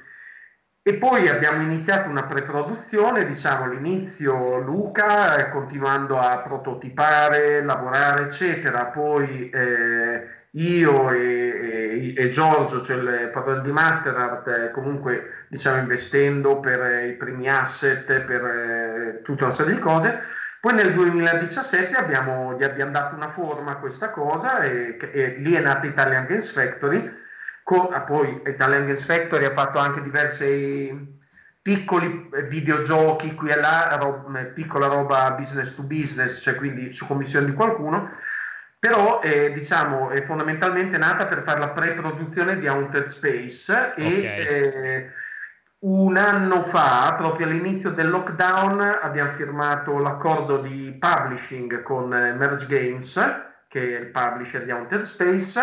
e, poi abbiamo iniziato una pre-produzione, diciamo all'inizio Luca eh, continuando a prototipare, lavorare eccetera, poi eh, io e, e, e, Giorgio, cioè il padrone di Master Art, eh, comunque diciamo investendo per eh, i primi asset, per eh, tutta una serie di cose poi nel 2017 abbiamo, gli abbiamo dato una forma a questa cosa e, e lì è nata Italian Games Factory. Co- ah, poi Italian Games Factory ha fatto anche diversi piccoli videogiochi qui e là, ro- eh, piccola roba business to business, cioè quindi su commissione di qualcuno, però eh, diciamo è fondamentalmente nata per fare la pre-produzione di Haunted Space e okay. eh, un anno fa, proprio all'inizio del lockdown, abbiamo firmato l'accordo di publishing con eh, Merge Games, che è il publisher di Haunted Space,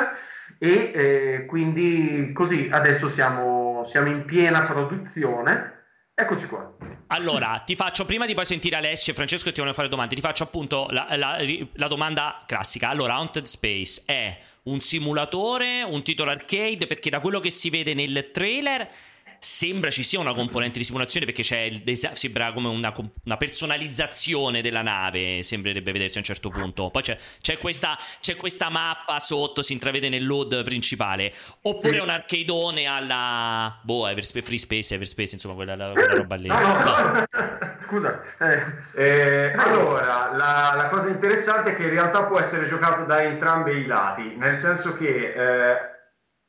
e eh, quindi così adesso siamo, siamo in piena produzione. Eccoci qua. Allora, ti faccio prima di poi sentire Alessio e Francesco che ti vogliono fare domande, ti faccio appunto la, la, la domanda classica. Allora, Haunted Space è un simulatore, un titolo arcade, perché da quello che si vede nel trailer sembra ci sia una componente di simulazione perché c'è il desa- sembra come una, una, personalizzazione della nave, sembrerebbe vedersi a un certo punto. Poi c'è, c'è, questa, c'è questa, mappa sotto, si intravede nel load principale. Oppure sì. un arcadeone alla boh, Everspace, Free Space, Everspace, insomma, quella, quella roba lì. No. Scusa. Eh, eh, allora, la, la, cosa interessante è che in realtà può essere giocato da entrambi i lati, nel senso che eh,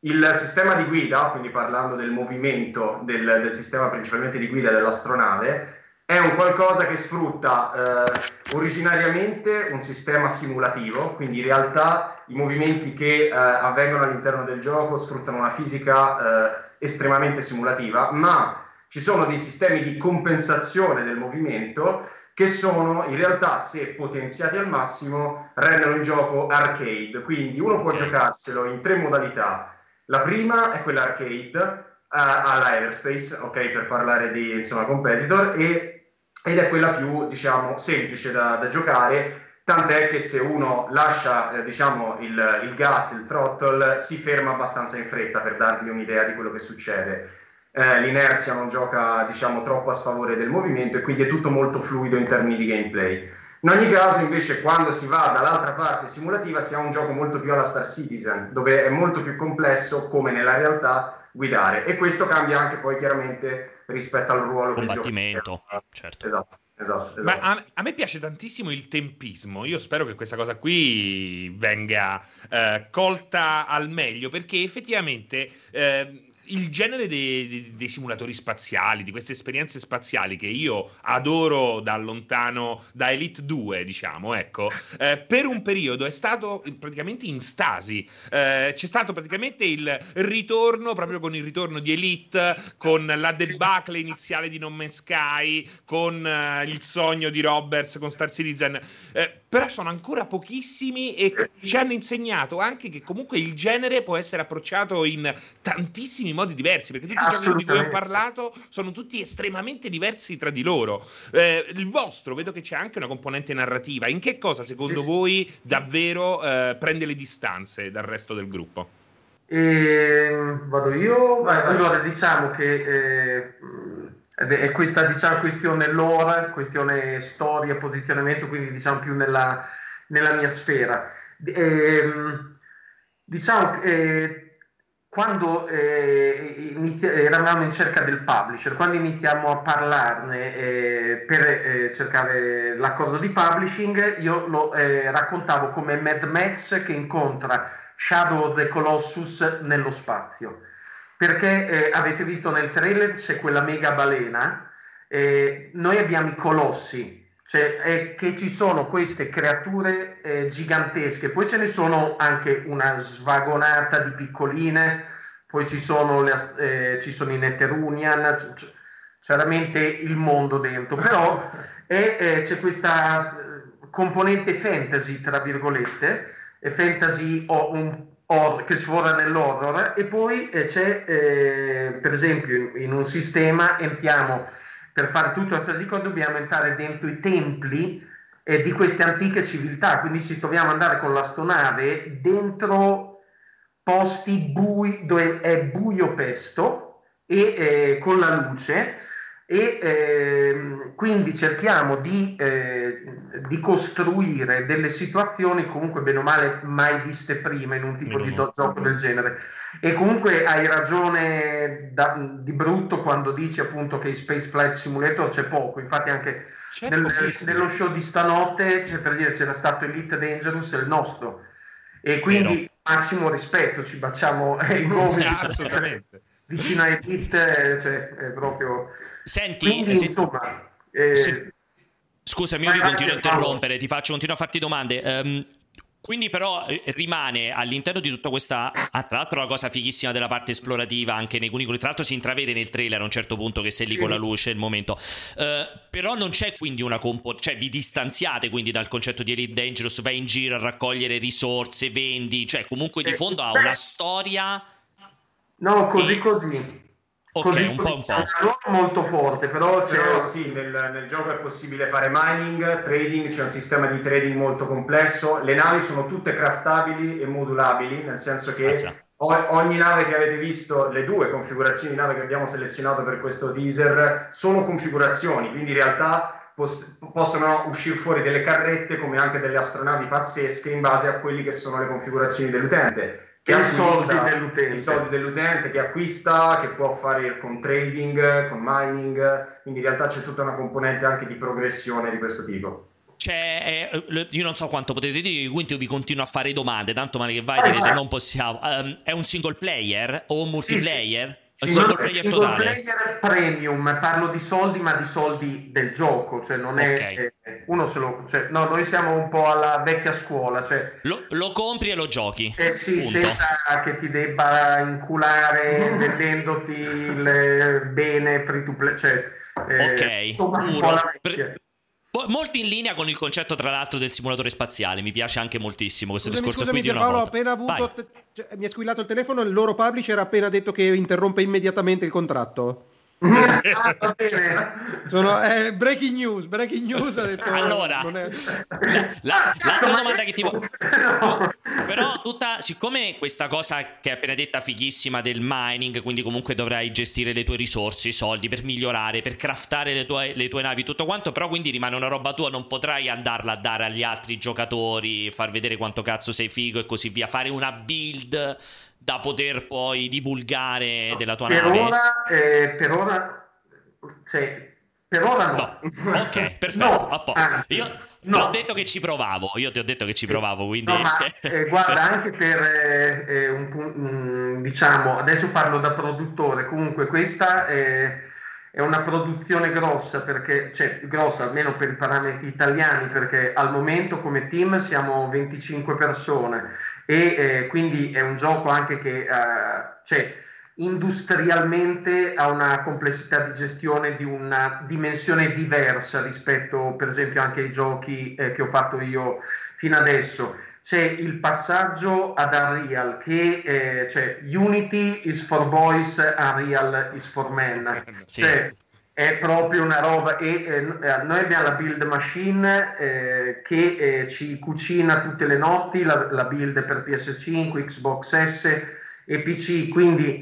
il sistema di guida, quindi parlando del movimento del, del sistema principalmente di guida dell'astronave, è un qualcosa che sfrutta eh, originariamente un sistema simulativo, quindi in realtà i movimenti che eh, avvengono all'interno del gioco sfruttano una fisica eh, estremamente simulativa, ma ci sono dei sistemi di compensazione del movimento che sono in realtà, se potenziati al massimo, rendono il gioco arcade. Quindi uno può giocarselo in tre modalità la prima è quella arcade uh, alla Everspace, ok, per parlare di insomma, competitor, e, ed è quella più, diciamo, semplice da, da giocare, tant'è che se uno lascia, eh, diciamo, il, il, gas, il throttle, si ferma abbastanza in fretta per darvi un'idea di quello che succede. Eh, l'inerzia non gioca, diciamo, troppo a sfavore del movimento e quindi è tutto molto fluido in termini di gameplay. In ogni caso, invece, quando si va dall'altra parte simulativa, si ha un gioco molto più alla Star Citizen, dove è molto più complesso, come nella realtà, guidare. E questo cambia anche poi chiaramente rispetto al ruolo combattimento. Che certo. Esatto. Esatto, esatto. Ma a, a, me piace tantissimo il tempismo. Io spero che questa cosa qui venga eh, colta al meglio perché effettivamente eh, il genere dei, dei, dei, simulatori spaziali, di queste esperienze spaziali che io adoro da lontano, da Elite 2, diciamo, ecco, eh, per un periodo è stato praticamente in stasi. Eh, c'è stato praticamente il ritorno, proprio con il ritorno di Elite, con la debacle iniziale di No Man's Sky, con eh, il sogno di Roberts, con Star Citizen. Eh, però sono ancora pochissimi e ci hanno insegnato anche che comunque il genere può essere approcciato in tantissimi modi diversi, perché tutti i giochi di cui ho parlato sono tutti estremamente diversi tra di loro. Eh, il vostro, vedo che c'è anche una componente narrativa. In che cosa, secondo sì, voi, davvero eh, prende le distanze dal resto del gruppo? E, vado io. Allora, diciamo che è questa diciamo, questione lore, questione storia, posizionamento, quindi diciamo più nella, nella mia sfera. E, ehm, diciamo che eh, quando eh, inizia, eravamo in cerca del publisher, quando iniziamo a parlarne eh, per eh, cercare l'accordo di publishing, io lo eh, raccontavo come Mad Max che incontra Shadow of the Colossus nello spazio perché eh, avete visto nel trailer c'è quella mega balena, eh, noi abbiamo i colossi, cioè che ci sono queste creature eh, gigantesche, poi ce ne sono anche una svagonata di piccoline, poi ci sono, le, eh, ci sono i Netterunian, c- c- c'è veramente il mondo dentro, però è, eh, c'è questa eh, componente fantasy, tra virgolette, e fantasy o un or- che sfora nell'horror e poi eh, c'è eh, per esempio in, in, un sistema entriamo per fare tutto il di code dobbiamo entrare dentro i templi eh, di queste antiche civiltà. Quindi ci troviamo ad andare con l'astonave dentro posti bui dove è buio pesto e eh, con la luce e eh, quindi cerchiamo di, eh, di, costruire delle situazioni comunque bene o male mai viste prima in un tipo di do- gioco del genere. E comunque hai ragione da, di brutto quando dici appunto che in Space Flight Simulator c'è poco. Infatti anche nel, nello show di stanotte c'è per dire c'era stato Elite Dangerous il nostro. E quindi Vero. massimo rispetto ci baciamo i nomi assolutamente vicino ai pit, cioè, è proprio... Senti, Quindi, se... insomma... Eh... Se... Scusami, io continuo a interrompere, ti faccio, continuo a farti domande. Um, quindi però eh, rimane all'interno di tutta questa, ah, tra l'altro la cosa fighissima della parte esplorativa anche nei cunicoli, tra l'altro si intravede nel trailer a un certo punto che sei lì con la luce, il momento, uh, però non c'è quindi una componente, cioè vi distanziate quindi dal concetto di Elite Dangerous, vai in giro a raccogliere risorse, vendi, cioè comunque di fondo ha una storia No, così e... così. Ok, così, un po' un po'. È molto forte, però, c'è... però sì, nel, nel, gioco è possibile fare mining, trading, c'è un sistema di trading molto complesso, le navi sono tutte craftabili e modulabili, nel senso che o, ogni nave che avete visto, le due configurazioni di nave che abbiamo selezionato per questo teaser, sono configurazioni, quindi in realtà pos- possono uscire fuori delle carrette come anche delle astronavi pazzesche in base a quelli che sono le configurazioni dell'utente che I soldi dell'utente. I soldi dell'utente che acquista, che può fare con trading, con mining, quindi in realtà c'è tutta una componente anche di progressione di questo tipo. C'è, eh, io non so quanto potete dire, quindi io vi continuo a fare domande, tanto male che vai, direte non possiamo. Um, è un single player o un multiplayer? Sì, sì. Single, single player, single player premium, parlo di soldi, ma di soldi del gioco, cioè non è okay. eh, uno se lo, cioè, no, noi siamo un po' alla vecchia scuola, cioè, lo, lo compri e lo giochi. Eh sì, punto. senza che ti debba inculare vendendoti il bene free to play, cioè, eh, ok, puro. Pre- Molto in linea con il concetto, tra l'altro, del simulatore spaziale. Mi piace anche moltissimo questo scusami, discorso scusami, qui. Di Paolo, ho appena avuto. Te- cioè, mi è squillato il telefono. Il loro publisher ha appena detto che interrompe immediatamente il contratto. Ah, Sono eh, breaking news, breaking news ha detto, allora è... la, la, l'altra domanda che ti tu, però tutta siccome questa cosa che hai appena detta fighissima del mining quindi comunque dovrai gestire le tue risorse i soldi per migliorare per craftare le tue, le tue navi tutto quanto però quindi rimane una roba tua non potrai andarla a dare agli altri giocatori far vedere quanto cazzo sei figo e così via fare una build da poter poi divulgare della tua per nave? Ora, eh, per ora, cioè, Per ora no. no. Ok, perfetto. No. Ah, io no. ho detto che ci provavo, io ti ho detto che ci provavo, quindi... No, ma, eh, guarda, anche per, eh, eh un, un, diciamo, adesso parlo da produttore, comunque questa è, è una produzione grossa, perché, cioè grossa almeno per i parametri italiani, perché al momento come team siamo 25 persone e eh, quindi è un gioco anche che... Uh, cioè, industrialmente ha una complessità di gestione di una dimensione diversa rispetto per esempio anche ai giochi eh, che ho fatto io fino adesso. C'è il passaggio ad Unreal che eh, cioè Unity is for boys, Unreal is for men. Sì. Cioè, è proprio una roba e eh, noi abbiamo la build machine eh, che eh, ci cucina tutte le notti la, la build per PS5, Xbox S e PC, quindi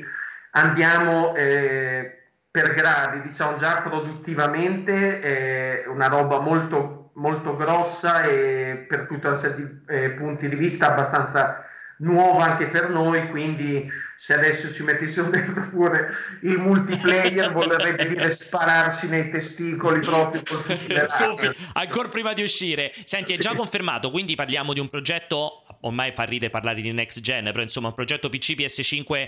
andiamo eh, per gradi, diciamo già produttivamente è una roba molto, molto grossa e per tutta una serie di eh, punti di vista abbastanza nuova anche per noi, quindi se adesso ci mettessimo dentro pure il multiplayer vorrebbe dire spararsi nei testicoli proprio ancora prima di uscire. Senti, è sì. già confermato, quindi parliamo di un progetto, ormai fa ridere parlare di next gen, però insomma un progetto PC PS5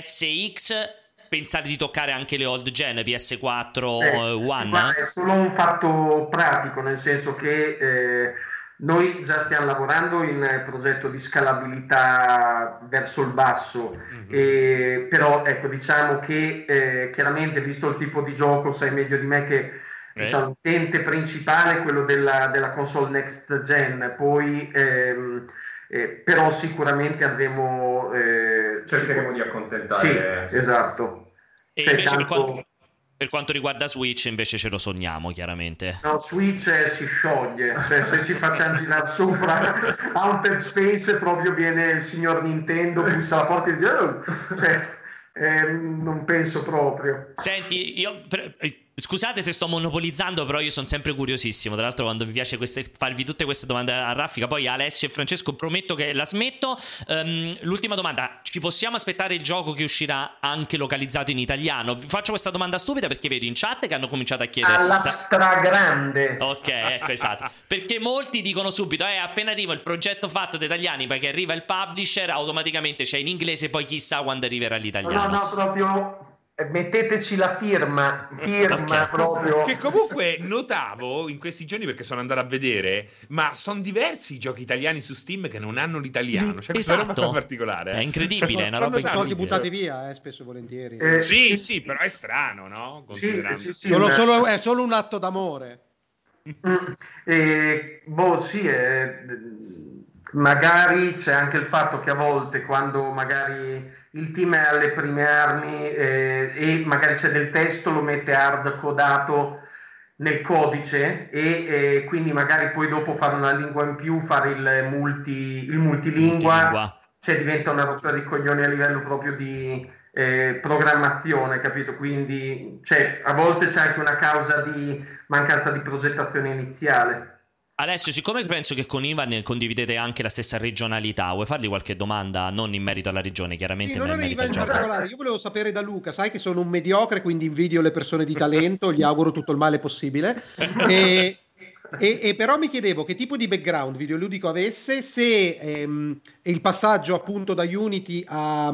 SX pensate di toccare anche le old gen PS4 eh, One? Sì, è solo un fatto pratico, nel senso che eh, noi già stiamo lavorando in progetto di scalabilità verso il basso, mm-hmm. e, però ecco, diciamo che eh, chiaramente visto il tipo di gioco, sai meglio di me che diciamo, l'utente principale è quello della, della console next gen, poi ehm, eh, però sicuramente avremo... Eh, Cercheremo di accontentare. Sì, esatto. E cioè, invece tanto... per, quanto, per, quanto, riguarda Switch invece ce lo sogniamo chiaramente. No, Switch eh, si scioglie, cioè se ci facciamo girare sopra Outer Space proprio viene il signor Nintendo, bussa la porta e dice... Oh! Cioè, eh, non penso proprio. Senti, io... Per Scusate se sto monopolizzando, però io sono sempre curiosissimo. Tra l'altro, quando mi piace queste, farvi tutte queste domande a raffica, poi Alessio e Francesco prometto che la smetto. Um, l'ultima domanda: ci possiamo aspettare il gioco che uscirà anche localizzato in italiano? Vi faccio questa domanda stupida perché vedo in chat che hanno cominciato a chiedere. Alla stragrande. Ok, ecco esatto. perché molti dicono subito: eh, appena arriva il progetto fatto da italiani, perché arriva il publisher, automaticamente c'è in inglese, poi chissà quando arriverà l'italiano. No, no, proprio metteteci la firma, firma okay. proprio. Che comunque notavo in questi giorni perché sono andato a vedere, ma sono diversi i giochi italiani su Steam che non hanno l'italiano. Cioè, esatto. È particolare. È incredibile, è una roba incredibile. soldi buttati via, eh, spesso e volentieri. Eh, sì, sì, però è strano, no? Sì, sì, sì, solo, solo, è solo un atto d'amore. Mm, eh, boh, sì, eh, magari c'è anche il fatto che a volte quando magari il team è alle prime armi eh, e magari c'è del testo, lo mette hard codato nel codice e eh, quindi magari poi dopo fare una lingua in più, fare il, multi, il multilingua, multilingua, cioè diventa una rottura di coglioni a livello proprio di eh, programmazione, capito? Quindi cioè, a volte c'è anche una causa di mancanza di progettazione iniziale. Alessio, siccome penso che con Ivan condividete anche la stessa regionalità, vuoi fargli qualche domanda non in merito alla regione, chiaramente? Sì, non è Ivan in particolare, io volevo sapere da Luca, sai che sono un mediocre, quindi invidio le persone di talento, gli auguro tutto il male possibile. E, e, e, però mi chiedevo che tipo di background videoludico avesse, se ehm, il passaggio appunto da Unity a,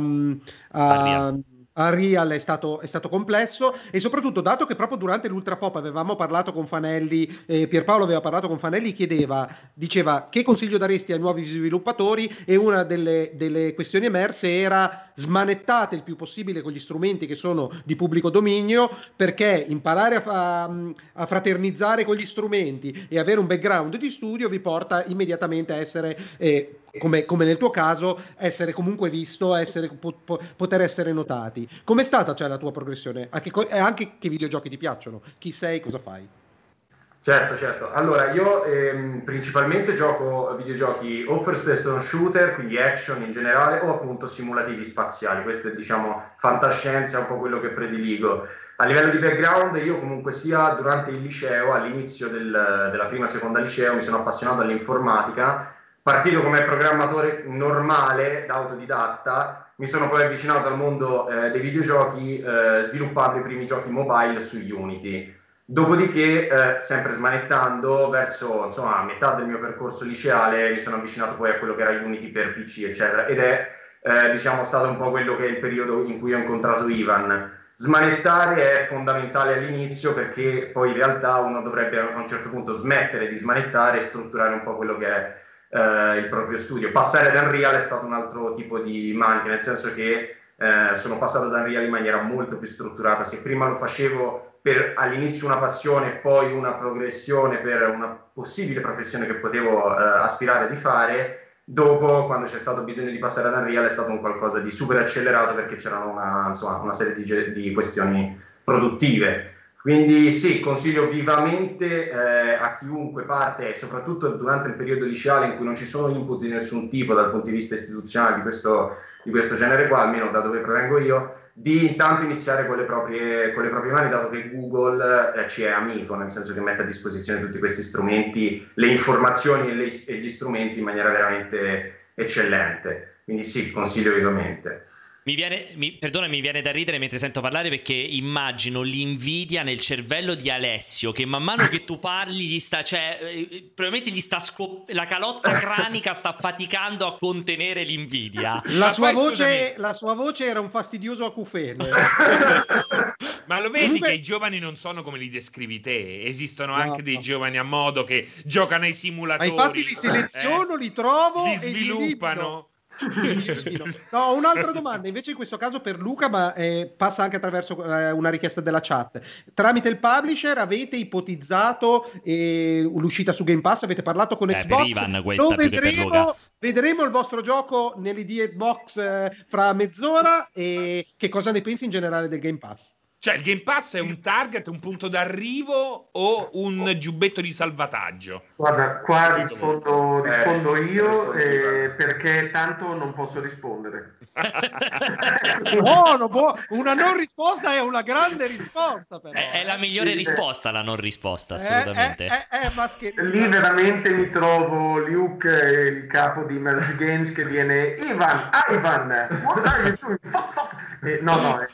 a, Unreal è stato, è stato, complesso e soprattutto dato che proprio durante l'Ultra Pop avevamo parlato con Fanelli, eh, Pierpaolo aveva parlato con Fanelli, chiedeva, diceva che consiglio daresti ai nuovi sviluppatori? E una delle, delle questioni emerse era smanettate il più possibile con gli strumenti che sono di pubblico dominio perché imparare a, a, a fraternizzare con gli strumenti e avere un background di studio vi porta immediatamente a essere eh, come, come, nel tuo caso, essere comunque visto, essere, po- poter essere notati. Com'è stata cioè, la tua progressione? Anche, anche che videogiochi ti piacciono? Chi sei? Cosa fai? Certo, certo. Allora, io ehm, principalmente gioco videogiochi o first person shooter, quindi action in generale, o appunto simulativi spaziali. Questo è, diciamo, fantascienza, è un po' quello che prediligo. A livello di background, io comunque sia durante il liceo, all'inizio del, della prima e seconda liceo, mi sono appassionato all'informatica partito come programmatore normale, da autodidatta, mi sono poi avvicinato al mondo eh, dei videogiochi eh, sviluppando i primi giochi mobile su Unity. Dopodiché, eh, sempre smanettando, verso insomma, metà del mio percorso liceale mi sono avvicinato poi a quello che era Unity per PC, eccetera, ed è eh, diciamo, stato un po' quello che è il periodo in cui ho incontrato Ivan. Smanettare è fondamentale all'inizio perché poi in realtà uno dovrebbe a un certo punto smettere di smanettare e strutturare un po' quello che è eh, il proprio studio. Passare ad Unreal è stato un altro tipo di manica, nel senso che eh, sono passato ad Unreal in maniera molto più strutturata. Se prima lo facevo per all'inizio una passione, poi una progressione per una possibile professione che potevo eh, aspirare di fare. Dopo, quando c'è stato bisogno di passare ad Unreal, è stato un qualcosa di super accelerato perché c'erano una, insomma, una serie di, di, questioni produttive. Quindi sì, consiglio vivamente eh, a chiunque parte, soprattutto durante il periodo liceale in cui non ci sono input di nessun tipo dal punto di vista istituzionale di questo, di questo genere qua, almeno da dove provengo io, di intanto iniziare con le proprie, con le proprie mani, dato che Google eh, ci è amico, nel senso che mette a disposizione tutti questi strumenti, le informazioni e, le, e gli strumenti in maniera veramente eccellente. Quindi sì, consiglio vivamente. Mi viene, mi, perdona, mi viene da ridere mentre sento parlare perché immagino l'invidia nel cervello di Alessio che man mano che tu parli gli sta, cioè, eh, probabilmente gli sta scop- la calotta cranica sta faticando a contenere l'invidia. La sua, voce, la sua voce era un fastidioso acufene. Ma lo vedi Comunque... che i giovani non sono come li descrivi te, esistono no, anche dei no. giovani a modo che giocano ai simulatori. Ma infatti li seleziono, eh, li trovo, li sviluppano. No, un'altra domanda invece in questo caso per Luca, ma eh, passa anche attraverso eh, una richiesta della chat. Tramite il publisher avete ipotizzato eh, l'uscita su Game Pass? Avete parlato con eh, Xbox? Ivan, questa, vedremo, vedremo il vostro gioco nell'ID Box eh, fra mezz'ora e che cosa ne pensi in generale del Game Pass? Cioè, il Game Pass è un target, un punto d'arrivo o un giubbetto di salvataggio? Guarda, qua rispondo, rispondo eh, io eh, perché tanto non posso rispondere. Buono, buono, una non risposta è una grande risposta. Però. È, è la migliore sì, risposta, la non risposta, assolutamente. È, è, Lì veramente mi trovo Luke, il capo di Merge Games, che viene Ivan, Ivan, what are you doing? Eh, no, no,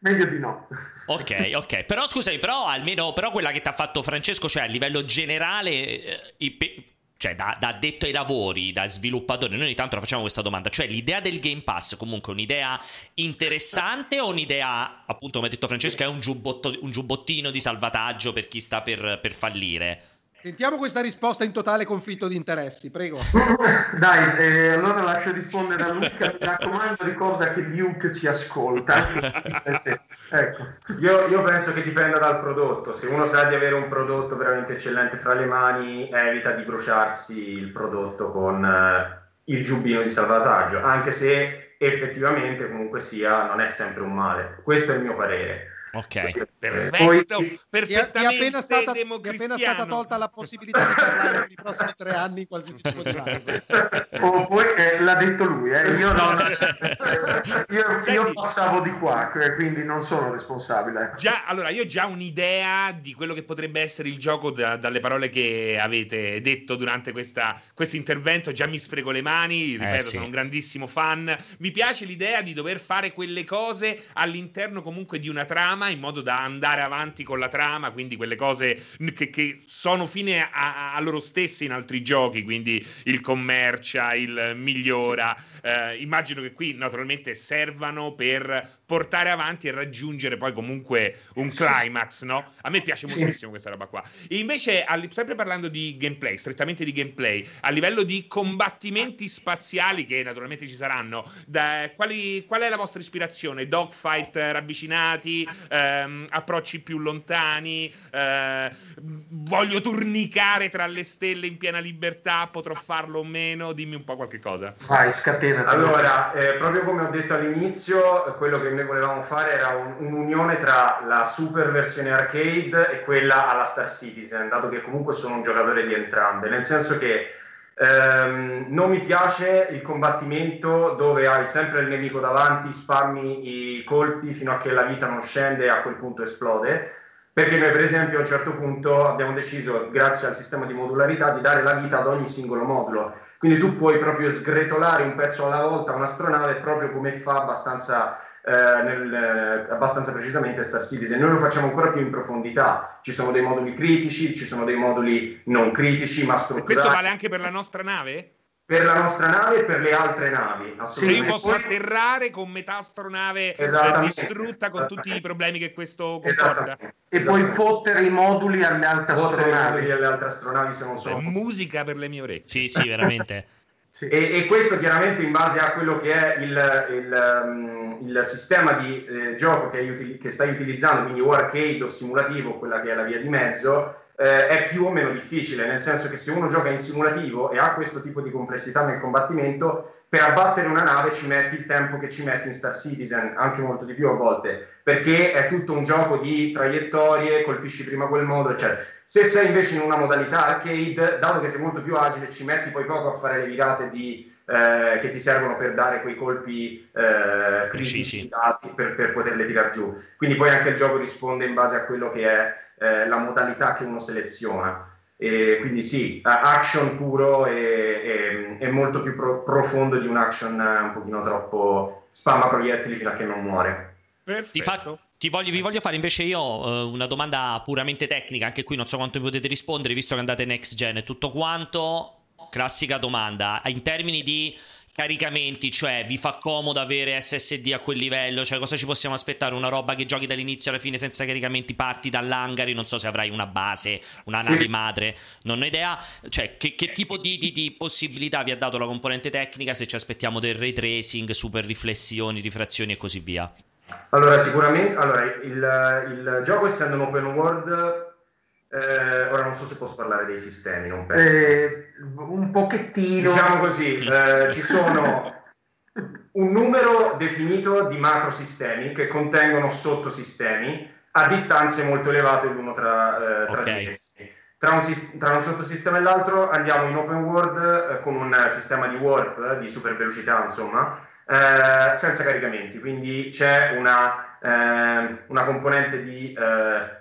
meglio di no. Ok, ok. Però scusami, però almeno però quella che ti ha fatto Francesco, cioè a livello generale, eh, cioè da, da addetto ai lavori, da sviluppatore, noi ogni tanto facciamo questa domanda, cioè l'idea del Game Pass comunque è un'idea interessante o un'idea, appunto come ha detto Francesco, è un, giubbotto, un giubbottino di salvataggio per chi sta per, per fallire? Sentiamo questa risposta in totale conflitto di interessi, prego. Dai, eh, allora lascio rispondere a Luca. Mi raccomando, ricorda che Luke ci ascolta. Eh ecco. io, io, penso che dipenda dal prodotto. Se uno sa di avere un prodotto veramente eccellente fra le mani, evita di bruciarsi il prodotto con eh, il giubbino di salvataggio, anche se effettivamente comunque sia non è sempre un male. Questo è il mio parere. Ok, perfetto, Poi, perfettamente è appena, stata, è appena stata tolta la possibilità di parlare per i prossimi tre anni qualsiasi tipo di live. Poi eh, l'ha detto lui, eh. io, non, io, io, passavo di qua, quindi non sono responsabile. Già, allora, io ho già un'idea di quello che potrebbe essere il gioco da, dalle parole che avete detto durante questo intervento, già mi sfrego le mani, ripeto, eh, sì. sono un grandissimo fan. Mi piace l'idea di dover fare quelle cose all'interno comunque di una trama trama in modo da andare avanti con la trama, quindi quelle cose che, che sono fine a, a, loro stesse in altri giochi, quindi il commercia, il migliora. Eh, immagino che qui naturalmente servano per portare avanti e raggiungere poi comunque un climax, no? A me piace moltissimo questa roba qua. E invece, sempre parlando di gameplay, strettamente di gameplay, a livello di combattimenti spaziali che naturalmente ci saranno, da, quali, qual è la vostra ispirazione? Dogfight ravvicinati, ehm, approcci più lontani, eh, voglio turnicare tra le stelle in piena libertà, potrò farlo o meno? Dimmi un po' qualche cosa. Vai, scatena. Allora, eh, proprio come ho detto all'inizio, quello che noi volevamo fare era un, un'unione tra la super versione arcade e quella alla Star Citizen, dato che comunque sono un giocatore di entrambe, nel senso che ehm, non mi piace il combattimento dove hai sempre il nemico davanti, spammi i colpi fino a che la vita non scende e a quel punto esplode. Perché noi, per esempio, a un certo punto abbiamo deciso, grazie al sistema di modularità, di dare la vita ad ogni singolo modulo quindi tu puoi proprio sgretolare un pezzo alla volta un'astronave proprio come fa abbastanza eh, nel, eh, abbastanza precisamente Star Citizen. Noi lo facciamo ancora più in profondità. Ci sono dei moduli critici, ci sono dei moduli non critici, ma strutturati. E questo vale anche per la nostra nave? Per la nostra nave e per le altre navi. Cioè io posso atterrare con metà astronave eh, distrutta con tutti i problemi che questo comporta. E poi fottere i moduli alle altre fottere astronavi. I moduli alle altre astronavi se non sono. Musica per le mie orecchie. Sì, sì, veramente. sì. E, e, questo chiaramente in base a quello che è il, il um, il sistema di eh, gioco che, che, stai utilizzando, quindi o arcade o simulativo, quella che è la via di mezzo, eh, è più o meno difficile, nel senso che se uno gioca in simulativo e ha questo tipo di complessità nel combattimento, per abbattere una nave ci metti il tempo che ci metti in Star Citizen, anche molto di più a volte, perché è tutto un gioco di traiettorie, colpisci prima quel modo, eccetera. Se sei invece in una modalità arcade, dato che sei molto più agile, ci metti poi poco a fare le virate di eh, che ti servono per dare quei colpi eh, critici per, per, poterle tirare giù. Quindi poi anche il gioco risponde in base a quello che è eh, la modalità che uno seleziona. E quindi sì, action puro e, e, e molto più pro, profondo di un action un pochino troppo spamma proiettili fino a che non muore. Perfetto. Ti, fa, ti voglio, vi voglio fare invece io uh, una domanda puramente tecnica, anche qui non so quanto mi potete rispondere, visto che andate next gen e tutto quanto classica domanda. In termini di caricamenti, cioè vi fa comodo avere SSD a quel livello? Cioè, cosa ci possiamo aspettare? Una roba che giochi dall'inizio alla fine senza caricamenti, parti dall'hangari, non so se avrai una base, una nave sì. madre, non ho idea. Cioè, che, che tipo di, di, di, possibilità vi ha dato la componente tecnica se ci aspettiamo del ray tracing, super riflessioni, rifrazioni e così via? Allora, sicuramente, allora, il, il gioco essendo un open world eh, ora non so se posso parlare dei sistemi, non penso. Eh, un pochettino. Diciamo così, eh, ci sono un numero definito di macrosistemi che contengono sottosistemi a distanze molto elevate l'uno tra, eh, tra okay. di essi. Tra un, tra un, sottosistema e l'altro andiamo in open world eh, con un sistema di warp, di super velocità, insomma, eh, senza caricamenti. Quindi c'è una, una componente di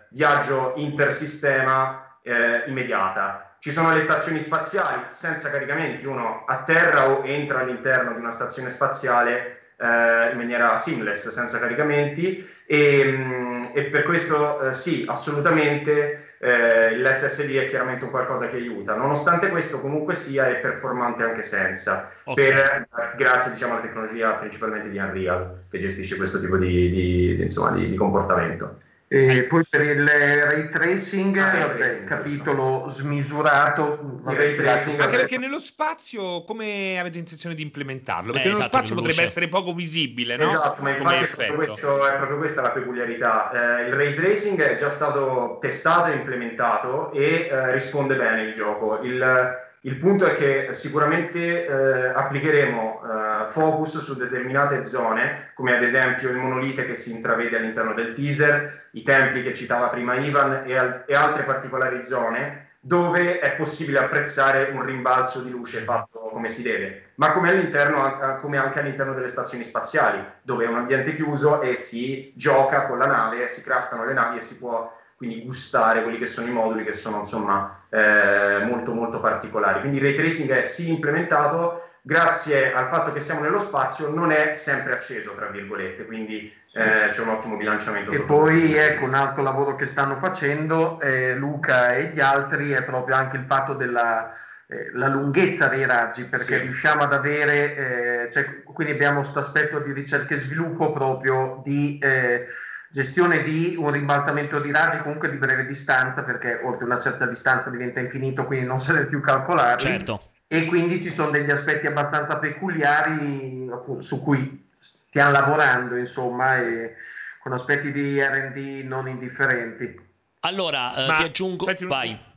viaggio intersistema eh, immediata. Ci sono le stazioni spaziali senza caricamenti, uno atterra o entra all'interno di una stazione spaziale eh, in maniera seamless, senza caricamenti e, mm, e per questo eh, sì, assolutamente eh, l'SSD è chiaramente un qualcosa che aiuta. Nonostante questo comunque sia è performante anche senza, okay. per, grazie diciamo, alla tecnologia principalmente di Unreal che gestisce questo tipo di, di, di, insomma, di comportamento. E poi per il ray tracing, ah, vabbè, capitolo giusto. smisurato. Vabbè, tracing, anche perché nello spazio come avete intenzione di implementarlo? Perché eh, nello esatto, spazio potrebbe essere poco visibile, no? Esatto, ma infatti è proprio, questo, è proprio, questa la peculiarità. Eh, il ray tracing è già stato testato e implementato e eh, risponde bene il gioco. Il, il punto è che sicuramente eh, applicheremo eh, focus su determinate zone, come ad esempio il monolite che si intravede all'interno del teaser, i templi che citava prima Ivan e, al- e altre particolari zone dove è possibile apprezzare un rimbalzo di luce fatto come si deve, ma come, come, anche all'interno delle stazioni spaziali, dove è un ambiente chiuso e si gioca con la nave, si craftano le navi e si può quindi gustare quelli che sono i moduli che sono insomma eh, molto molto particolari. Quindi il ray tracing è sì implementato, grazie al fatto che siamo nello spazio non è sempre acceso, tra virgolette, quindi sì. eh, c'è un ottimo bilanciamento. E poi ecco un altro lavoro che stanno facendo eh, Luca e gli altri è proprio anche il fatto della eh, la lunghezza dei raggi perché sì. riusciamo ad avere, eh, cioè, quindi abbiamo questo aspetto di ricerca e sviluppo proprio di eh, gestione di un ribaltamento di raggi comunque di breve distanza perché oltre una certa distanza diventa infinito quindi non si deve più calcolare certo. e quindi ci sono degli aspetti abbastanza peculiari appunto, su cui stiamo lavorando insomma e con aspetti di R&D non indifferenti. Allora eh, ti aggiungo senti, vai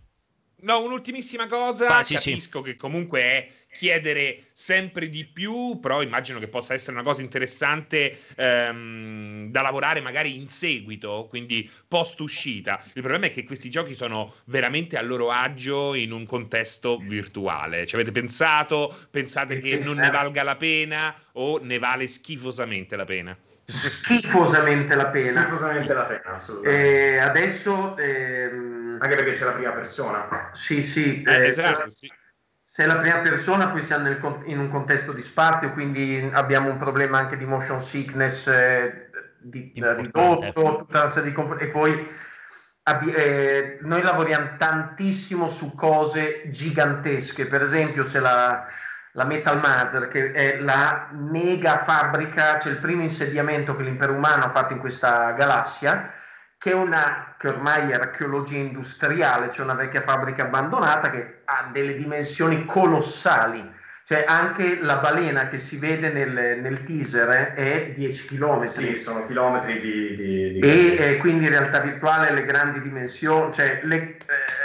No, un'ultimissima cosa, ah, sì, capisco sì. che comunque è chiedere sempre di più, però immagino che possa essere una cosa interessante ehm, da lavorare magari in seguito, quindi post uscita. Il problema è che questi giochi sono veramente a loro agio in un contesto virtuale. Ci avete pensato? Pensate che non ne valga la pena o ne vale schifosamente la pena? Schifosamente la pena. Schifosamente la pena, assolutamente. E adesso... Ehm... Anche perché c'è la prima persona. Sì, sì. Eh, esatto, sì. sei la prima persona, poi siamo nel, in un contesto di spazio, quindi abbiamo un problema anche di motion sickness eh, di, ridotto, tutta una serie di comp- e poi eh, noi lavoriamo tantissimo su cose gigantesche, per esempio c'è la, la Metal Mother che è la mega fabbrica, c'è il primo insediamento che l'impero umano ha fatto in questa galassia, che è una che ormai è archeologia industriale, c'è una vecchia fabbrica abbandonata che ha delle dimensioni colossali cioè anche la balena che si vede nel, nel teaser è 10 km. Sì, sono chilometri di... di, di e eh, quindi in realtà virtuale le grandi dimensioni, cioè le, eh,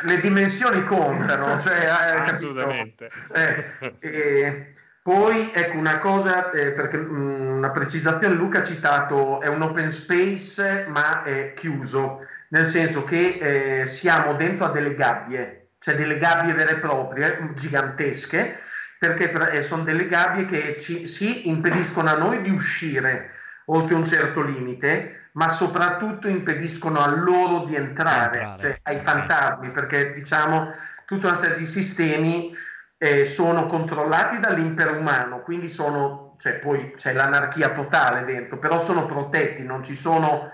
le dimensioni contano. Cioè, eh, Assolutamente. Eh, poi ecco una cosa, eh, perché mh, mm, una precisazione, Luca ha citato, è un open space ma è chiuso, nel senso che eh, siamo dentro a delle gabbie, cioè delle gabbie vere e proprie, gigantesche, perché eh, sono delle gabbie che ci, si impediscono a noi di uscire oltre un certo limite, ma soprattutto impediscono a loro di entrare, entrare. Cioè ai fantasmi, perché diciamo tutta una serie di sistemi eh, sono controllati dall'impero umano, quindi sono, cioè, poi c'è l'anarchia totale dentro, però sono protetti, non ci sono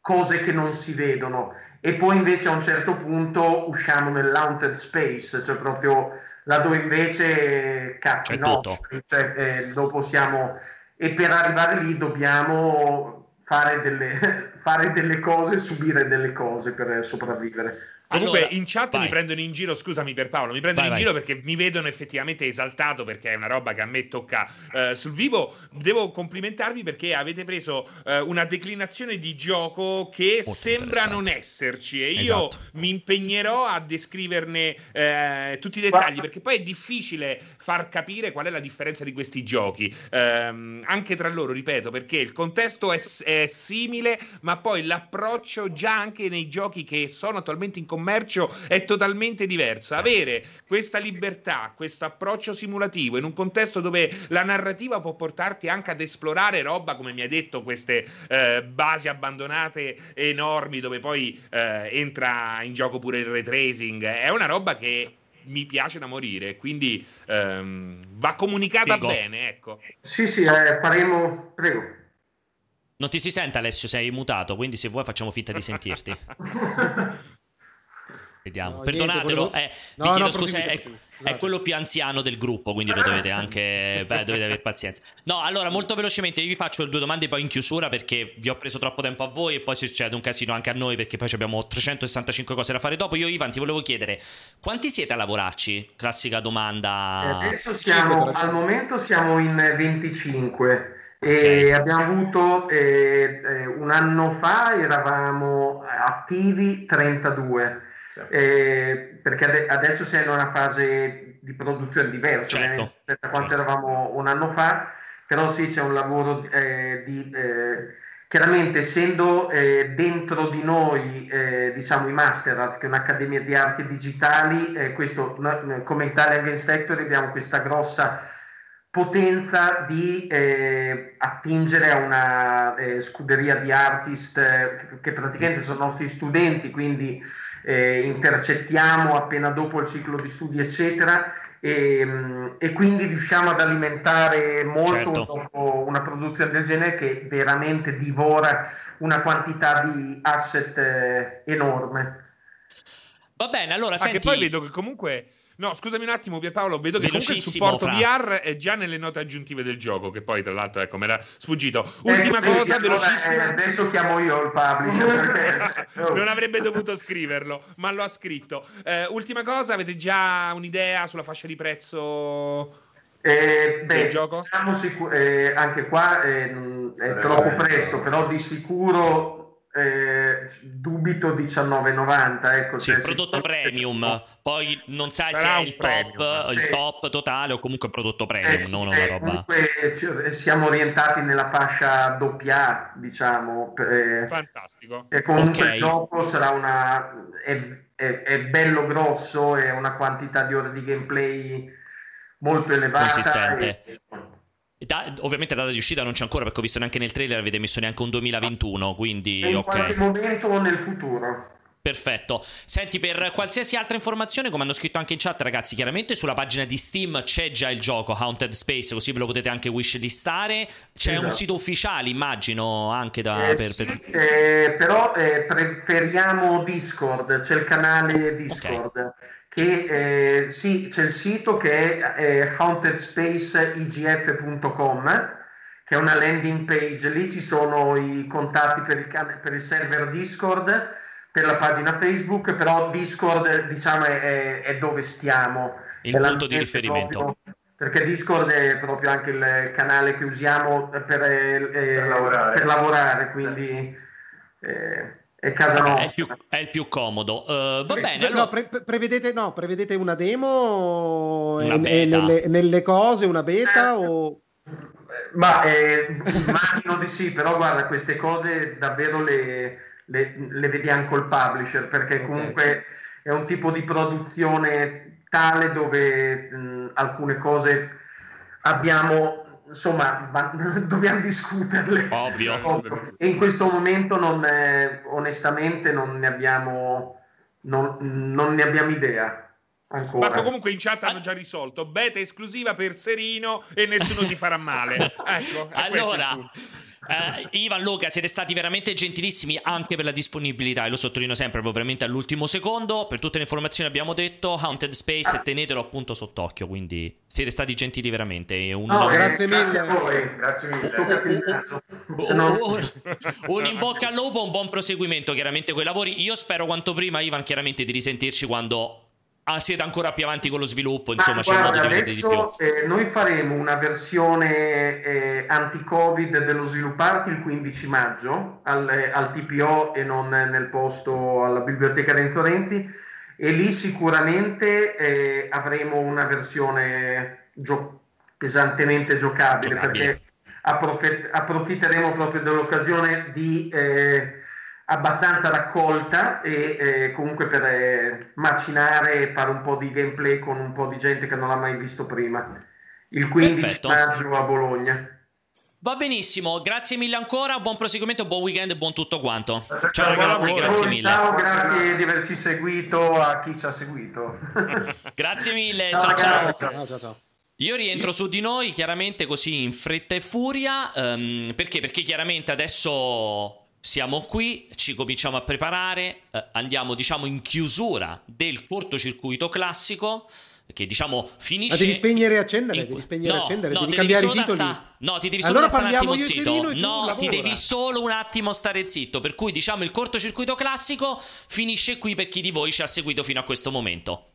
cose che non si vedono. E poi invece a un certo punto usciamo nell'haunted space, cioè proprio laddove invece cazzo nostri, cioè, eh, dopo siamo e per arrivare lì dobbiamo fare delle, fare delle cose, subire delle cose per sopravvivere. Comunque allora, in chat vai. mi prendono in giro, scusami per Paolo, mi prendono vai, in vai. giro perché mi vedono effettivamente esaltato perché è una roba che a me tocca uh, sul vivo. Devo complimentarvi perché avete preso uh, una declinazione di gioco che Molto sembra non esserci e io esatto. mi impegnerò a descriverne uh, tutti i dettagli perché poi è difficile far capire qual è la differenza di questi giochi, ehm, anche tra loro, ripeto, perché il contesto è, è simile, ma poi l'approccio già anche nei giochi che sono attualmente in commercio commercio è totalmente diversa. Avere questa libertà, questo approccio simulativo in un contesto dove la narrativa può portarti anche ad esplorare roba, come mi ha detto, queste eh, basi abbandonate enormi dove poi eh, entra in gioco pure il ray tracing, è una roba che mi piace da morire, quindi ehm, va comunicata Figo. bene, ecco. Sì, sì, eh, faremo... Prego. Non ti si sente Alessio, sei mutato, quindi se vuoi facciamo finta di sentirti. Vediamo, no, perdonatelo, niente, quello... eh, no, no, scusa, è, è, quello più anziano del gruppo, quindi lo dovete anche beh, dovete avere pazienza. No, allora, molto velocemente io vi faccio due domande poi in chiusura perché vi ho preso troppo tempo a voi e poi succede un casino anche a noi perché poi abbiamo 365 cose da fare dopo. Io Ivan ti volevo chiedere, quanti siete a lavorarci? Classica domanda. Eh, adesso siamo, al momento siamo in 25. E okay. abbiamo avuto eh, eh, un anno fa eravamo attivi 32 eh, perché ade- adesso siamo in una fase di produzione diversa certo. rispetto a quanto certo. eravamo un anno fa, però sì c'è un lavoro eh, di... Eh, chiaramente essendo eh, dentro di noi eh, diciamo i Masterart che è un'accademia di arti digitali eh, questo, come Italia Games Factory abbiamo questa grossa potenza di eh, attingere a una eh, scuderia di artist eh, che praticamente sono nostri studenti quindi eh, intercettiamo appena dopo il ciclo di studi, eccetera, e, e quindi riusciamo ad alimentare molto certo. un, una produzione del genere che veramente divora una quantità di asset eh, enorme. Va bene, allora senti... Anche poi vedo che comunque No, scusami un attimo, Pierpaolo, vedo che comunque il supporto fra. VR è già nelle note aggiuntive del gioco, che poi tra l'altro, ecco, me era sfuggito. Ultima eh, cosa, velocissima. Eh, adesso chiamo io il publisher. non avrebbe dovuto scriverlo, ma lo ha scritto. Eh, ultima cosa, avete già un'idea sulla fascia di prezzo? Eh, beh, gioco? Sicur- eh, anche qua eh, è troppo presto, però di sicuro eh, dubito 19,90 ecco, sì, prodotto premium. poi non sai se è il top, premium, il top totale o comunque prodotto premium eh, non una roba comunque cioè, siamo orientati nella fascia doppia diciamo eh, fantastico. e comunque okay. il gioco sarà una è, è, è, bello grosso è una quantità di ore di gameplay molto elevata consistente. e, da, ovviamente data di uscita non c'è ancora perché ho visto neanche nel trailer avete messo neanche un 2021, quindi in ok. qualche momento nel futuro. Perfetto. Senti, per qualsiasi altra informazione, come hanno scritto anche in chat, ragazzi, chiaramente sulla pagina di Steam c'è già il gioco Haunted Space, così ve lo potete anche wishlistare. C'è esatto. un sito ufficiale, immagino, anche da... Eh, per, per... eh, però eh, preferiamo Discord, c'è il canale Discord. Okay. Che, eh, sì, c'è il sito che è eh, hauntedspacegf.com che è una landing page, lì ci sono i contatti per il, per il server Discord per la pagina Facebook, però Discord diciamo è, è dove stiamo. Il punto di riferimento. Proprio, perché Discord è proprio anche il canale che usiamo per, eh, per, lavorare. per lavorare. quindi eh, è casa nostra. È, più, è, il più comodo. Uh, va sì, bene. No, pre- prevedete, no, prevedete una demo una e, nelle, nelle, cose, una beta o... Ma eh, immagino di sì, però guarda, queste cose davvero le le, le vediamo col publisher perché okay. comunque è un tipo di produzione tale dove mh, alcune cose abbiamo insomma dobbiamo discuterle. Ovvio. E in questo momento non è, onestamente non ne abbiamo non, non ne abbiamo idea Ancora. Ma comunque in chat hanno già risolto. Beta esclusiva per Serino e nessuno si farà male. Ecco, allora, Uh, Ivan, Luca, siete stati veramente gentilissimi anche per la disponibilità e lo sottolineo sempre, proprio veramente all'ultimo secondo. Per tutte le informazioni abbiamo detto Haunted Space tenetelo appunto sott'occhio, quindi siete stati gentili veramente. Un, no, grazie mille. Grazie a voi, grazie mille. un, un in bocca al lupo, un buon proseguimento chiaramente con i lavori. Io spero quanto prima, Ivan, chiaramente di risentirci quando Ah, siete ancora più avanti con lo sviluppo, insomma, c'è guarda, modo di vedere di più. Eh, noi faremo una versione eh, anti-Covid dello svilupparti il 15 maggio al, eh, al, TPO e non nel posto alla Biblioteca Renzo Renzi e lì sicuramente eh, avremo una versione gio- pesantemente giocabile, giocabile. perché approf- approfitteremo proprio dell'occasione di eh, abbastanza raccolta e eh, comunque per eh, macinare e fare un po' di gameplay con un po' di gente che non l'ha mai visto prima. Il 15 Perfetto. maggio a Bologna. Va benissimo, grazie mille ancora, buon proseguimento, buon weekend e buon tutto quanto. Ciao, ciao ragazzi, grazie mille. Ciao, grazie di averci seguito a chi ci ha seguito. grazie mille, ciao ciao. ciao. ciao, ciao. Io rientro su di noi, chiaramente così in fretta e furia, um, perché? Perché chiaramente adesso siamo qui, ci cominciamo a preparare, eh, andiamo diciamo in chiusura del cortocircuito classico che diciamo finisce... Ma devi spegnere e accendere, devi spegnere e no, accendere, no, devi cambiare i titoli. Sta... No, ti devi solo allora stare un attimo zitto. No, ti devi solo un attimo stare zitto. Per cui diciamo il cortocircuito classico finisce qui per chi di voi ci ha seguito fino a questo momento.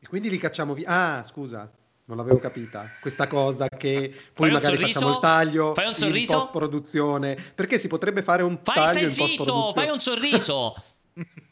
E quindi li cacciamo via. Ah, scusa non l'avevo capita questa cosa che poi magari sorriso, facciamo il taglio fai un sorriso in post produzione perché si potrebbe fare un fai taglio in post produzione fai un sorriso